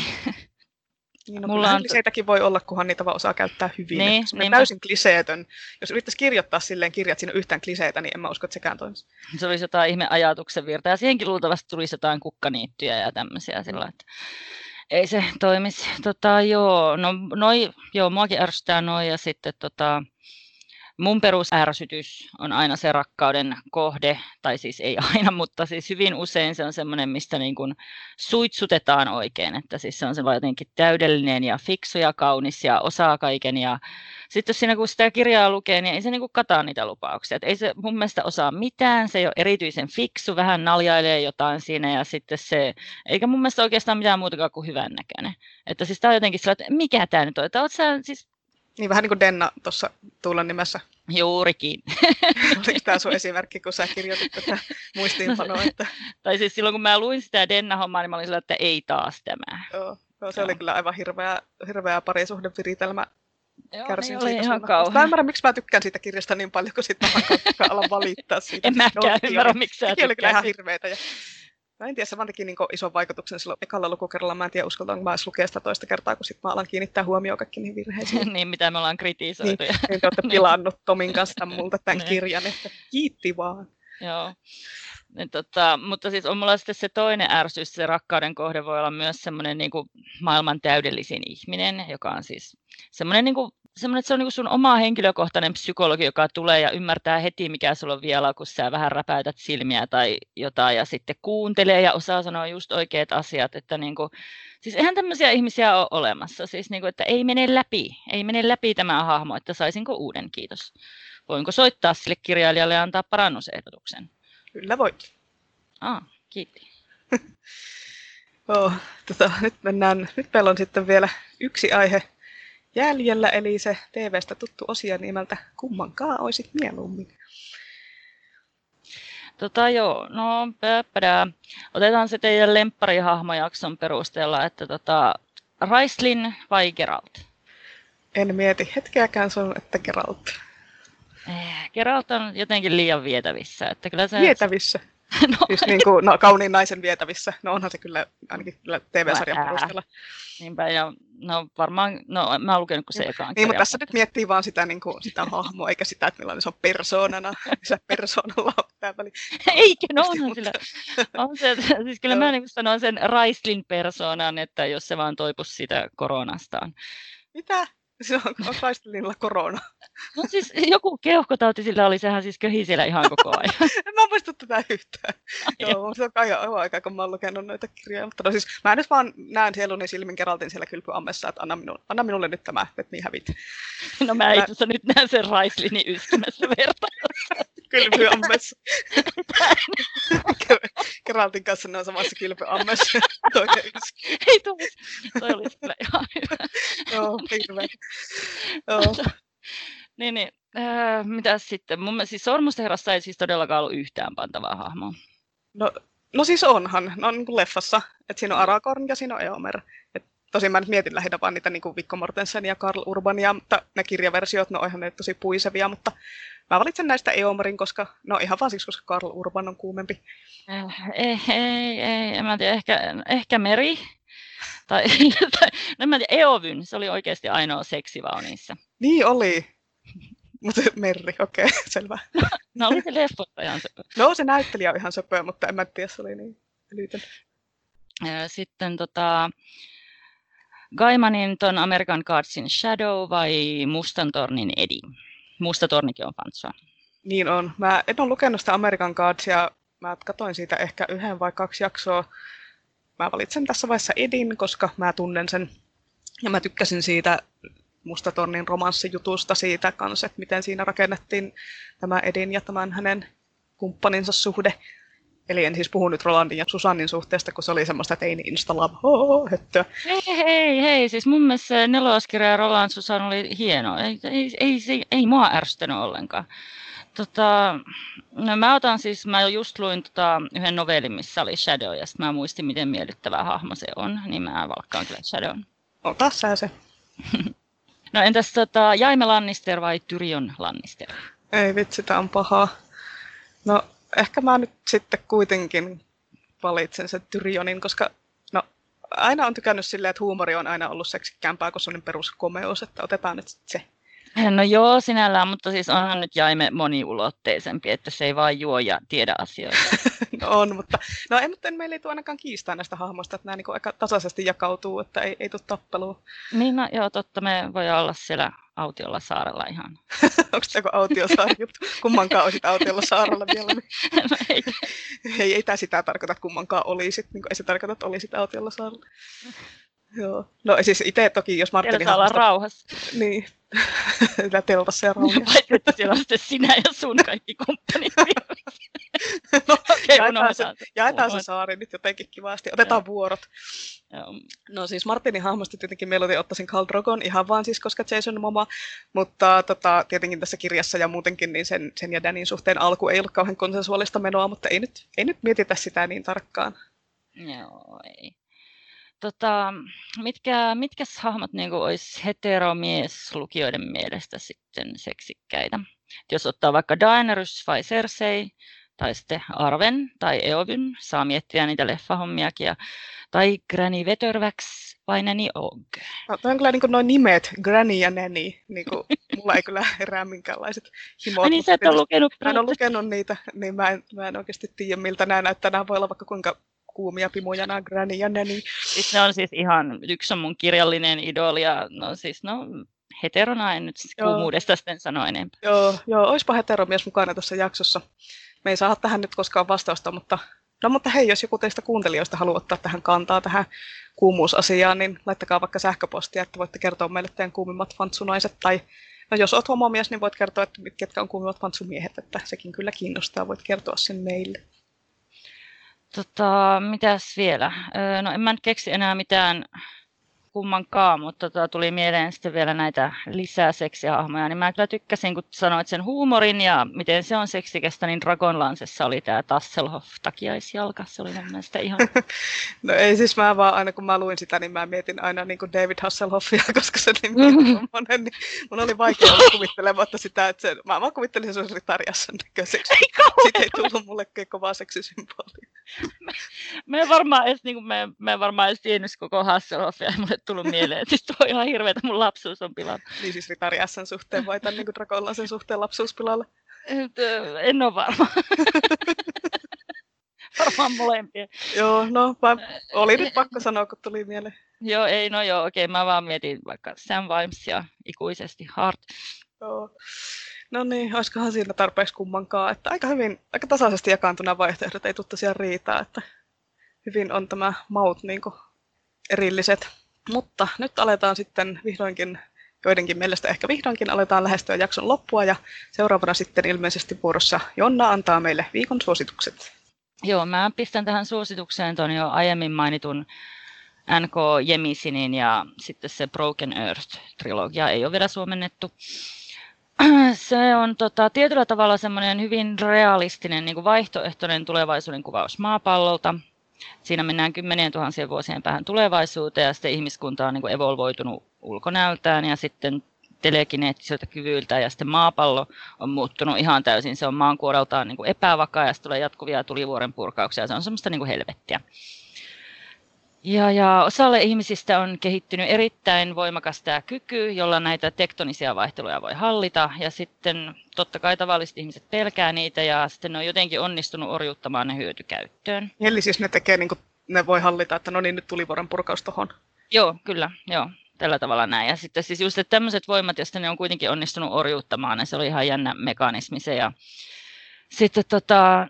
Niin, no, Mulla on... Kliseitäkin voi olla, kunhan niitä vaan osaa käyttää hyvin. Niin, niin täysin kliseetön. Jos yrittäisi kirjoittaa silleen kirjat siinä yhtään kliseitä, niin en mä usko, että sekään toimisi. Se olisi jotain ihme ajatuksen virta. Ja siihenkin luultavasti tulisi jotain kukkaniittyjä ja tämmöisiä sillä että ei se toimisi. Tota, joo, no, noi, joo, muakin ärsyttää noin ja sitten tota, mun perusärsytys on aina se rakkauden kohde, tai siis ei aina, mutta siis hyvin usein se on semmoinen, mistä niin kuin suitsutetaan oikein, että siis se on sellainen jotenkin täydellinen ja fiksu ja kaunis ja osaa kaiken ja sitten siinä kun sitä kirjaa lukee, niin ei se niin kuin kataa niitä lupauksia. Et ei se mun mielestä osaa mitään, se ei ole erityisen fiksu, vähän naljailee jotain siinä ja sitten se, eikä mun mielestä oikeastaan mitään muuta kuin hyvän näköinen. Että siis tämä on jotenkin sellainen, että mikä tämä nyt on, että oot sä siis Niin vähän niin kuin Denna tuossa Tuulan nimessä. Juurikin. Oliko tämä sun esimerkki, kun sä kirjoitit tätä muistiinpanoa? Että... tai siis silloin, kun mä luin sitä Denna-hommaa, niin mä olin sillä, että ei taas tämä. Joo, no, se Joo. oli kyllä aivan hirveä, hirveä parisuhdeviritelmä. Joo, Kärsin niin oli ihan kauhean. Mä ymmärrän, miksi mä tykkään siitä kirjasta niin paljon, kun sitten mä alan valittaa siitä. en mäkään ymmärrä, miksi sä oli kyllä ihan hirveetä. Ja Mä en tiedä, se teki niin ison vaikutuksen silloin ekalla lukukerralla. Mä en tiedä, uskaltaanko mä edes lukea sitä toista kertaa, kun sitten mä alan kiinnittää huomioon kaikki niihin virheisiin. niin, mitä me ollaan kritisoitu. Niin, niin te olette niin. pilannut Tomin kanssa multa tämän niin. kirjan, että kiitti vaan. Joo. Niin, tota, mutta siis on mulla sitten se toinen ärsyys, se rakkauden kohde voi olla myös semmoinen niin maailman täydellisin ihminen, joka on siis semmoinen niin kuin semmoinen, että se on niin sun oma henkilökohtainen psykologi, joka tulee ja ymmärtää heti, mikä sulla on vielä, kun sä vähän räpäytät silmiä tai jotain, ja sitten kuuntelee ja osaa sanoa just oikeat asiat. Että niin kuin, siis eihän tämmöisiä ihmisiä ole olemassa, siis niin kuin, että ei mene läpi, ei mene läpi tämä hahmo, että saisinko uuden, kiitos. Voinko soittaa sille kirjailijalle ja antaa parannusehdotuksen? Kyllä voit. Ah, kiitti. oh, tota, nyt mennään, nyt meillä on sitten vielä yksi aihe jäljellä, eli se TVstä tuttu osio nimeltä Kummankaan oisit mieluummin. Tota joo, no pöppödää. Otetaan se teidän lempparihahmojakson perusteella, että tota, Raislin vai Geralt? En mieti hetkeäkään sun, että Geralt. Eh, Geralt on jotenkin liian vietävissä. Että kyllä se... Vietävissä? no, siis niin kuin, no, kauniin naisen vietävissä. No onhan se kyllä ainakin kyllä TV-sarjan perusteella. Niinpä, ja no varmaan, no mä oon lukenut kuin se ekaan Niin, mutta tässä nyt miettii vaan sitä, niin kuin, sitä hahmoa, eikä sitä, että millainen se on persoonana. Se persoonalla on tämä väli. Eikä, no onhan sillä. On se, siis kyllä mä niin sanon sen Raislin persoonan, että jos se vaan toipuisi sitä koronastaan. Mitä? Se on, on Raislilla korona. No siis joku keuhkotauti sillä oli, sehän siis köhi siellä ihan koko ajan. en mä muista tätä yhtään. Joo, se on kai aika, kun mä oon lukenut noita kirjoja. Mutta no siis mä nyt vaan näen sieluni silmin Geraltin siellä kylpyammessa, että anna, minu, anna minulle nyt tämä, että niin hävit. No mä itse asiassa nyt näen sen Raislinin yskimässä verta. kylpyammessa. Geraltin kanssa ne on samassa kylpyammessa. Toinen yski. Ei tulisi. Toi olisi kyllä ihan hyvä. Joo, hirveä. Joo. Niin, niin. Äh, mitäs sitten? Mun mielestä siis Sormusten ei siis todellakaan ollut yhtään pantavaa hahmoa. No, no siis onhan. No niin kuin leffassa. Että siinä on Aragorn ja siinä on Eomer. Et tosin mä nyt mietin lähinnä vaan niitä niin kuin Viggo Mortensen ja Karl Urbania, mutta ne kirjaversiot, no ihan ne tosi puisevia, mutta mä valitsen näistä Eomerin, koska, no ihan vaan siksi, koska Karl Urban on kuumempi. Äh, ei, ei, ei, en mä tiedä, ehkä, ehkä Meri. Tai, tai no mä tiedä, Eovyn, se oli oikeasti ainoa seksivau niissä. Niin oli. Mutta Merri, okei, okay, selvä. No oli se leffossa ihan söpö. No se näyttelijä on ihan söpö, mutta en mä tiedä, se oli niin älytön. Sitten tota, Gaimanin ton American Cardsin Shadow vai Mustan tornin Edi? Musta tornikin on fansua. Niin on. Mä en ole lukenut sitä American Cardsia. Mä katsoin siitä ehkä yhden vai kaksi jaksoa. Mä valitsen tässä vaiheessa Edin, koska mä tunnen sen. Ja mä tykkäsin siitä Mustatornin romanssijutusta siitä kanssa, että miten siinä rakennettiin tämä Edin ja tämän hänen kumppaninsa suhde. Eli en siis puhu nyt Rolandin ja Susannin suhteesta, kun se oli semmoista teini insta höttöä. Hei, hei, hei, siis mun mielestä neloskirja Roland Susan oli hieno. Ei, ei, ei, ei, ei mua ärsyttänyt ollenkaan. Tota, no mä otan siis, mä just luin tota, yhden novellin, missä oli Shadow, ja mä muistin, miten miellyttävä hahmo se on, niin mä valkkaan kyllä Shadown. Ota sä se. No entäs tota, Jaime Lannister vai Tyrion Lannister? Ei vitsi, tää on paha. No ehkä mä nyt sitten kuitenkin valitsen sen Tyrionin, koska no, aina on tykännyt silleen, että huumori on aina ollut seksikämpää kuin sellainen peruskomeus, että otetaan nyt se. No joo, sinällään, mutta siis onhan nyt Jaime moniulotteisempi, että se ei vaan juo ja tiedä asioita. no on, mutta, no ei, mutta meillä ei tule ainakaan kiistaa näistä hahmoista, että nämä niin aika tasaisesti jakautuu, että ei, ei tule tappelua. Niin, no joo, totta, me voi olla siellä autiolla saarella ihan. Onko joku autiosaari juttu? Kummankaan olisit autiolla saarella vielä? Niin... no, ei. ei, ei tämä sitä tarkoita, että kummankaan olisit. Niin ei se tarkoita, että olisit autiolla saarella. Joo. No siis itse toki, jos Martini... Siellä olla rauhassa. Niin. Siellä teltassa ja rauhassa. Paitsi, että siellä on sitten sinä ja sun kaikki kumppanit no, Okei, jaetaan, se, jaetaan se saari nyt jotenkin kivasti. Otetaan Joo. vuorot. Joo. No siis Martinin hahmosta tietenkin mieluiten ottaisin Khal Drogon ihan vaan siis, koska Jason mama. Mutta tota, tietenkin tässä kirjassa ja muutenkin niin sen, sen ja Danin suhteen alku ei ollut kauhean konsensuaalista menoa, mutta ei nyt, ei nyt mietitä sitä niin tarkkaan. Joo, ei. Tota, mitkä, mitkä hahmot niin olisi heteromieslukijoiden mielestä sitten seksikkäitä? Jos ottaa vaikka Daenerys vai Cersei, tai sitten Arven tai Eovyn, saa miettiä niitä leffahommiakin, ja, tai Granny Veterväx vai Nanny Og. No, toi on kyllä niin noin nimet, Granny ja Nanny. Niin kuin, mulla ei kyllä herää minkäänlaiset himot. Ai niin, sä et ole lukenut Mä en ole lukenut niitä, niin mä en, mä en oikeasti tiedä, miltä nämä näyttää. Nämä voi olla vaikka kuinka kuumia pimuja, nämä Granny ja Nanny. Siis ne on siis ihan, yksi on mun kirjallinen idoli, ja no siis no, heterona en nyt Joo. kuumuudesta sitten sano enempää. Joo, joo, oispa heteromies mukana tässä jaksossa. Me ei saa tähän nyt koskaan vastausta, mutta No mutta hei, jos joku teistä kuuntelijoista haluaa ottaa tähän kantaa tähän kuumuusasiaan, niin laittakaa vaikka sähköpostia, että voitte kertoa meille teidän kuumimmat fantsunaiset. Tai no jos oot homomies, niin voit kertoa, että ketkä on kuumimmat fantsumiehet, että sekin kyllä kiinnostaa, voit kertoa sen meille. Tota, mitäs vielä? No en mä nyt keksi enää mitään kummankaan, mutta tota, tuli mieleen sitten vielä näitä lisää seksihahmoja, niin mä kyllä tykkäsin, kun sanoit sen huumorin ja miten se on seksikästä, niin Dragonlancessa oli tämä Tasselhoff takiaisjalka, se oli mun mielestä ihan... No ei siis mä vaan aina kun mä luin sitä, niin mä mietin aina niin kuin David Hasselhoffia, koska se nimi on tommonen, niin mun oli vaikea olla kuvittelematta sitä, että se, mä vaan kuvittelin, että se olisi Ritariasson näköiseksi. Siitä ei tullut mulle kovaa seksisymbolia. Me en varmaan edes, niin kuin me, me en varmaan edes tiennyt koko Hasselhoffia, ei mulle tullut mieleen. Siis tuo on ihan hirveetä, mun lapsuus on pilannut. Niin siis Ritariasson suhteen vai tämän niin Dragolla sen suhteen lapsuuspilalle. En ole varma. varmaan molempia. Joo, no mä, oli nyt pakko sanoa, kun tuli mieleen. Joo, ei, no joo, okei, mä vaan mietin vaikka Sam Vimes ja ikuisesti Hart. Joo. No niin, olisikohan siinä tarpeeksi kummankaan, että aika hyvin, aika tasaisesti jakaantuna vaihtoehdot ei tule tosiaan riitaa, että hyvin on tämä maut niin kuin erilliset. Mutta nyt aletaan sitten vihdoinkin, joidenkin mielestä ehkä vihdoinkin aletaan lähestyä jakson loppua ja seuraavana sitten ilmeisesti vuorossa Jonna antaa meille viikon suositukset. Joo, mä pistän tähän suositukseen ton jo aiemmin mainitun NK Jemisinin ja sitten se Broken Earth-trilogia ei ole vielä suomennettu. Se on tota, tietyllä tavalla semmoinen hyvin realistinen niin kuin vaihtoehtoinen tulevaisuuden kuvaus maapallolta. Siinä mennään kymmenien tuhansien vuosien päähän tulevaisuuteen ja sitten ihmiskunta on niin kuin evolvoitunut ulkonäöltään ja sitten telekineettisiltä kyvyiltä ja sitten maapallo on muuttunut ihan täysin. Se on maankuoreltaan niin kuin epävakaa ja sitten tulee jatkuvia tulivuoren purkauksia. Se on semmoista niin kuin helvettiä. Ja, ja osalle ihmisistä on kehittynyt erittäin voimakas tämä kyky, jolla näitä tektonisia vaihteluja voi hallita. Ja sitten totta kai tavalliset ihmiset pelkää niitä ja sitten ne on jotenkin onnistunut orjuuttamaan ne hyötykäyttöön. Eli siis ne tekee niin kuin, ne voi hallita, että no niin, nyt tuli vuoren purkaus tohon. Joo, kyllä, joo. Tällä tavalla näin. Ja sitten siis just että tämmöiset voimat, joista ne on kuitenkin onnistunut orjuuttamaan, niin se oli ihan jännä mekanismi se. Ja sitten tota,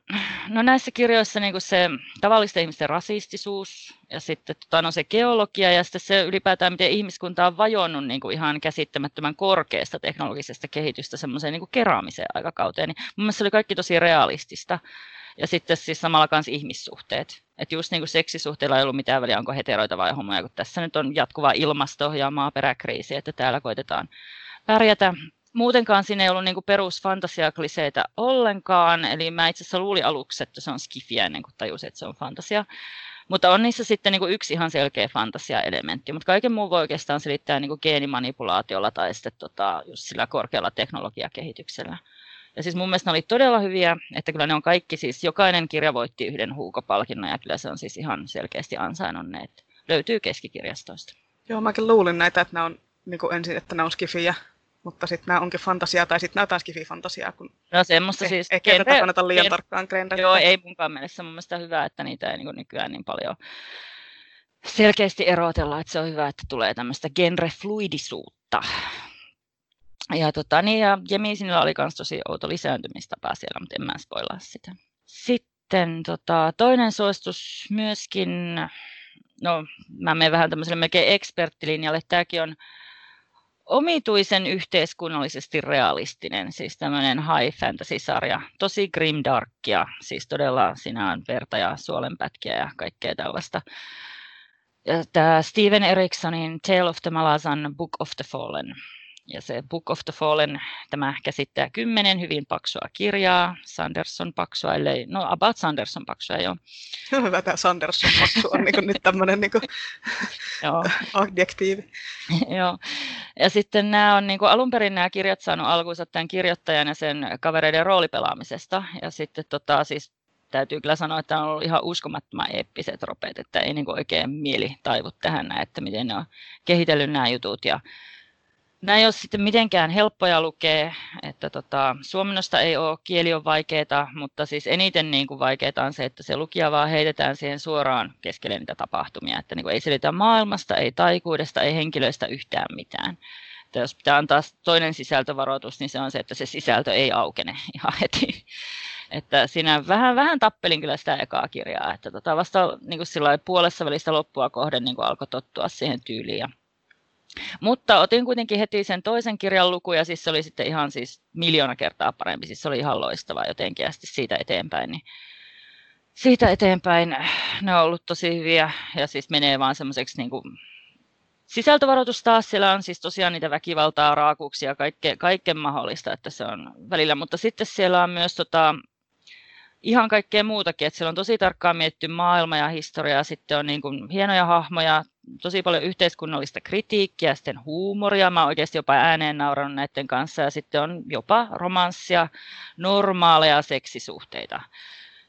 no näissä kirjoissa niin se tavallisten ihmisten rasistisuus ja sitten tota, no se geologia ja sitten se ylipäätään, miten ihmiskunta on vajonnut niin ihan käsittämättömän korkeasta teknologisesta kehitystä semmoiseen niin keräämiseen aikakauteen. Niin mun mielestä se oli kaikki tosi realistista. Ja sitten siis samalla kanssa ihmissuhteet. Että just niin kuin seksisuhteilla ei ollut mitään väliä, onko heteroita vai homoja, kun tässä nyt on jatkuva ilmasto- ja maaperäkriisi, että täällä koitetaan pärjätä. Muutenkaan siinä ei ollut niin perusfantasiakliseitä ollenkaan, eli mä itse asiassa luulin aluksi, että se on skifiä ennen kuin tajusin, että se on fantasia. Mutta on niissä sitten niin kuin yksi ihan selkeä fantasia-elementti, mutta kaiken muun voi oikeastaan selittää niin kuin geenimanipulaatiolla tai sitten tota, just sillä korkealla teknologiakehityksellä. Ja siis mun mielestä ne oli todella hyviä, että kyllä ne on kaikki, siis jokainen kirja voitti yhden huukopalkinnon ja kyllä se on siis ihan selkeästi ansainnut ne, että löytyy keskikirjastoista. Joo, mäkin luulin näitä, että nämä on niin kuin ensin, että nämä on skifiä, mutta sitten nämä onkin fantasiaa, tai sitten nämä jotain skifi-fantasiaa, kun No semmoista eh, siis... ehkä tätä genre- kannata liian gen- tarkkaan greenrata. Joo, ei munkaan mielestä mun mielestä hyvä, että niitä ei niin nykyään niin paljon selkeästi erotella, että se on hyvä, että tulee tämmöistä genrefluidisuutta. Ja, tota, niin, ja Jemisinillä oli myös tosi outo lisääntymistapa siellä, mutta en mä spoilaa sitä. Sitten tota, toinen suositus myöskin, no mä menen vähän tämmöiselle melkein eksperttilinjalle, tämäkin on omituisen yhteiskunnallisesti realistinen, siis tämmöinen high fantasy-sarja, tosi grimdarkia, siis todella siinä on verta ja suolenpätkiä ja kaikkea tällaista. Ja tämä Steven Erikssonin Tale of the Malazan Book of the Fallen ja se Book of the Fallen, tämä käsittää kymmenen hyvin paksua kirjaa, Sanderson paksua, ellei, no about Sanderson paksua jo. Hyvä tämä Sanderson paksu on niin nyt tämmöinen niin adjektiivi. Joo. Ja sitten nämä on niin kuin alun perin nämä kirjat saanut alkuunsa tämän kirjoittajan ja sen kavereiden roolipelaamisesta. Ja sitten tota, siis täytyy kyllä sanoa, että on ollut ihan uskomattoman eeppiset ropeet, että ei niin kuin oikein mieli taivu tähän, että miten ne on kehitellyt nämä jutut. Ja Nämä ei ole sitten mitenkään helppoja lukea, että tota, suomennosta ei ole, kieli on vaikeaa, mutta siis eniten niin kuin vaikeaa on se, että se lukija vaan heitetään siihen suoraan keskelle niitä tapahtumia, että niin kuin ei selitä maailmasta, ei taikuudesta, ei henkilöistä yhtään mitään. Että jos pitää antaa toinen sisältövaroitus, niin se on se, että se sisältö ei aukene ihan heti. Että siinä vähän, vähän tappelin kyllä sitä ekaa kirjaa, että tota vasta niin kuin puolessa välistä loppua kohden niin kuin alkoi tottua siihen tyyliin ja mutta otin kuitenkin heti sen toisen kirjan luku ja siis se oli sitten ihan siis miljoona kertaa parempi. Siis se oli ihan loistava jotenkin ja sitten siitä eteenpäin. Niin siitä eteenpäin ne on ollut tosi hyviä ja siis menee vaan semmoiseksi niin kuin Sisältövaroitus taas, siellä on siis tosiaan niitä väkivaltaa, raakuuksia, kaikke, kaiken mahdollista, että se on välillä, mutta sitten siellä on myös tota, ihan kaikkea muutakin, että siellä on tosi tarkkaan mietitty maailma ja historia, sitten on niin kuin hienoja hahmoja, tosi paljon yhteiskunnallista kritiikkiä, sitten huumoria, mä oikeasti jopa ääneen naurannut näiden kanssa, ja sitten on jopa romanssia, normaaleja seksisuhteita.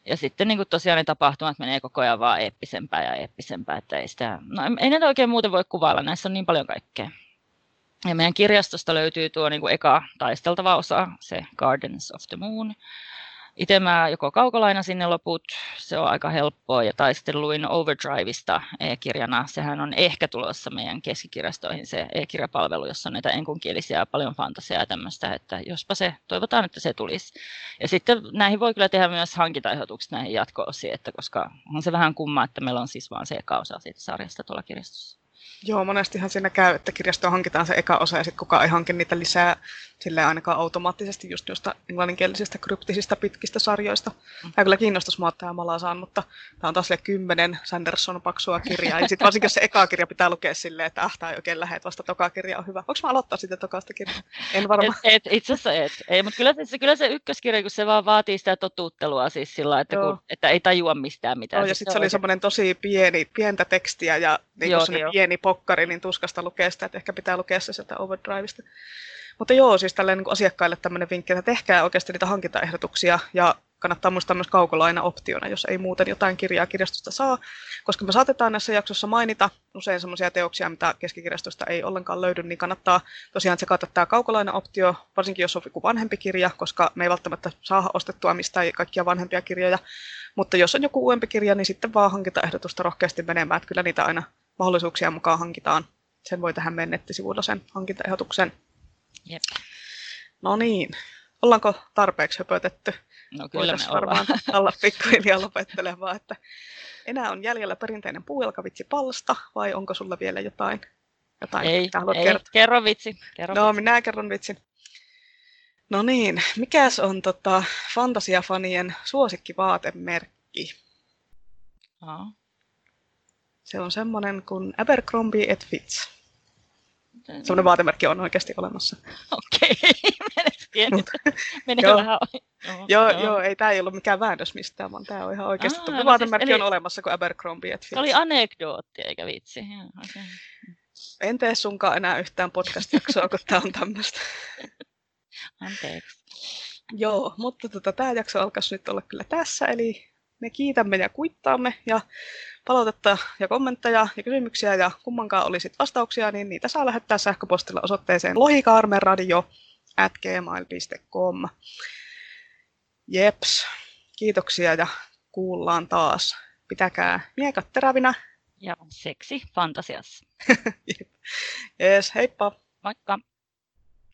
Ja sitten niin kuin tosiaan ne tapahtumat menee koko ajan vaan eeppisempää ja eeppisempää, että ei sitä, no ei näitä oikein muuten voi kuvailla, näissä on niin paljon kaikkea. Ja meidän kirjastosta löytyy tuo niin kuin eka taisteltava osa, se Gardens of the Moon, itse mä joko kaukolaina sinne loput, se on aika helppoa, ja tai sitten luin Overdriveista e-kirjana. Sehän on ehkä tulossa meidän keskikirjastoihin se e-kirjapalvelu, jossa on näitä enkunkielisiä paljon fantasiaa ja tämmöistä, että jospa se, toivotaan, että se tulisi. Ja sitten näihin voi kyllä tehdä myös hankintaehdotukset näihin jatko-osiin, että koska on se vähän kumma, että meillä on siis vain se eka osa siitä sarjasta tuolla kirjastossa. Joo, monestihan siinä käy, että kirjastoon hankitaan se eka osa ja sitten kukaan ei hanki niitä lisää sille ainakaan automaattisesti just noista englanninkielisistä kryptisistä pitkistä sarjoista. Mm. Tämä kyllä kiinnostaisi mua tämä Malasaan, mutta tämä on taas kymmenen Sanderson paksua kirjaa. Ja sitten varsinkin jos se eka kirja pitää lukea silleen, että ah, tämä ei oikein lähde, vasta toka kirja on hyvä. Voinko mä aloittaa sitten tokasta kirjaa? En varmaan. Et, et, itse asiassa et. Ei, mutta kyllä se, kyllä se ykköskirja, kun se vaan vaatii sitä totuuttelua siis sillä, että, kun, että ei tajua mistään mitään. Joo, ja sitten se oli semmoinen tosi pieni, pientä tekstiä ja niin joo, joo. pieni pokkari, niin tuskasta lukea sitä, että ehkä pitää lukea se sieltä Overdrivesta. Mutta joo, siis tälleen niin asiakkaille tämmöinen vinkki, että tehkää oikeasti niitä hankintaehdotuksia ja kannattaa muistaa myös kaukolaina optiona, jos ei muuten jotain kirjaa kirjastosta saa, koska me saatetaan näissä jaksossa mainita usein semmoisia teoksia, mitä keskikirjastosta ei ollenkaan löydy, niin kannattaa tosiaan tsekata tämä kaukolaina-optio, varsinkin jos on joku vanhempi kirja, koska me ei välttämättä saa ostettua mistään kaikkia vanhempia kirjoja, mutta jos on joku uudempi kirja, niin sitten vaan hankintaehdotusta rohkeasti menemään, että kyllä niitä aina mahdollisuuksia mukaan hankitaan. Sen voi tähän mennä nettisivuilla sen hankintaehdotuksen. Jep. No niin, ollaanko tarpeeksi höpötetty? No kyllä me varmaan olla pikkuhiljaa lopettelemaan, että enää on jäljellä perinteinen puujalkavitsi palsta, vai onko sulla vielä jotain, jotain ei, ei. Kertoa? kerro vitsi. Kerro no, vitsi. minä kerron vitsin. No niin, mikäs on tota, fantasiafanien suosikkivaatemerkki? Oh. Se on semmoinen kuin Abercrombie et Fitch. Sellainen vaatemerkki on oikeasti olemassa. Okei, okay. meni joo. vähän joo, joo, joo, ei tämä ei ollut mikään väännös mistään, vaan tämä on ihan oikeasti. Aa, no vaatemerkki siis, eli... on olemassa kuin Abercrombie. Et se oli anekdootti eikä vitsi. Okay. En tee sunkaan enää yhtään podcast-jaksoa, kun tämä on tämmöistä. Anteeksi. Joo, mutta tota, tämä jakso alkaisi nyt olla kyllä tässä, eli me kiitämme ja kuittaamme ja palautetta ja kommentteja ja kysymyksiä ja kummankaan olisi vastauksia, niin niitä saa lähettää sähköpostilla osoitteeseen lohikaarmeradio at gmail.com. Jeps, kiitoksia ja kuullaan taas. Pitäkää miekat terävinä. Ja seksi fantasiassa. Jees, heippa. Moikka.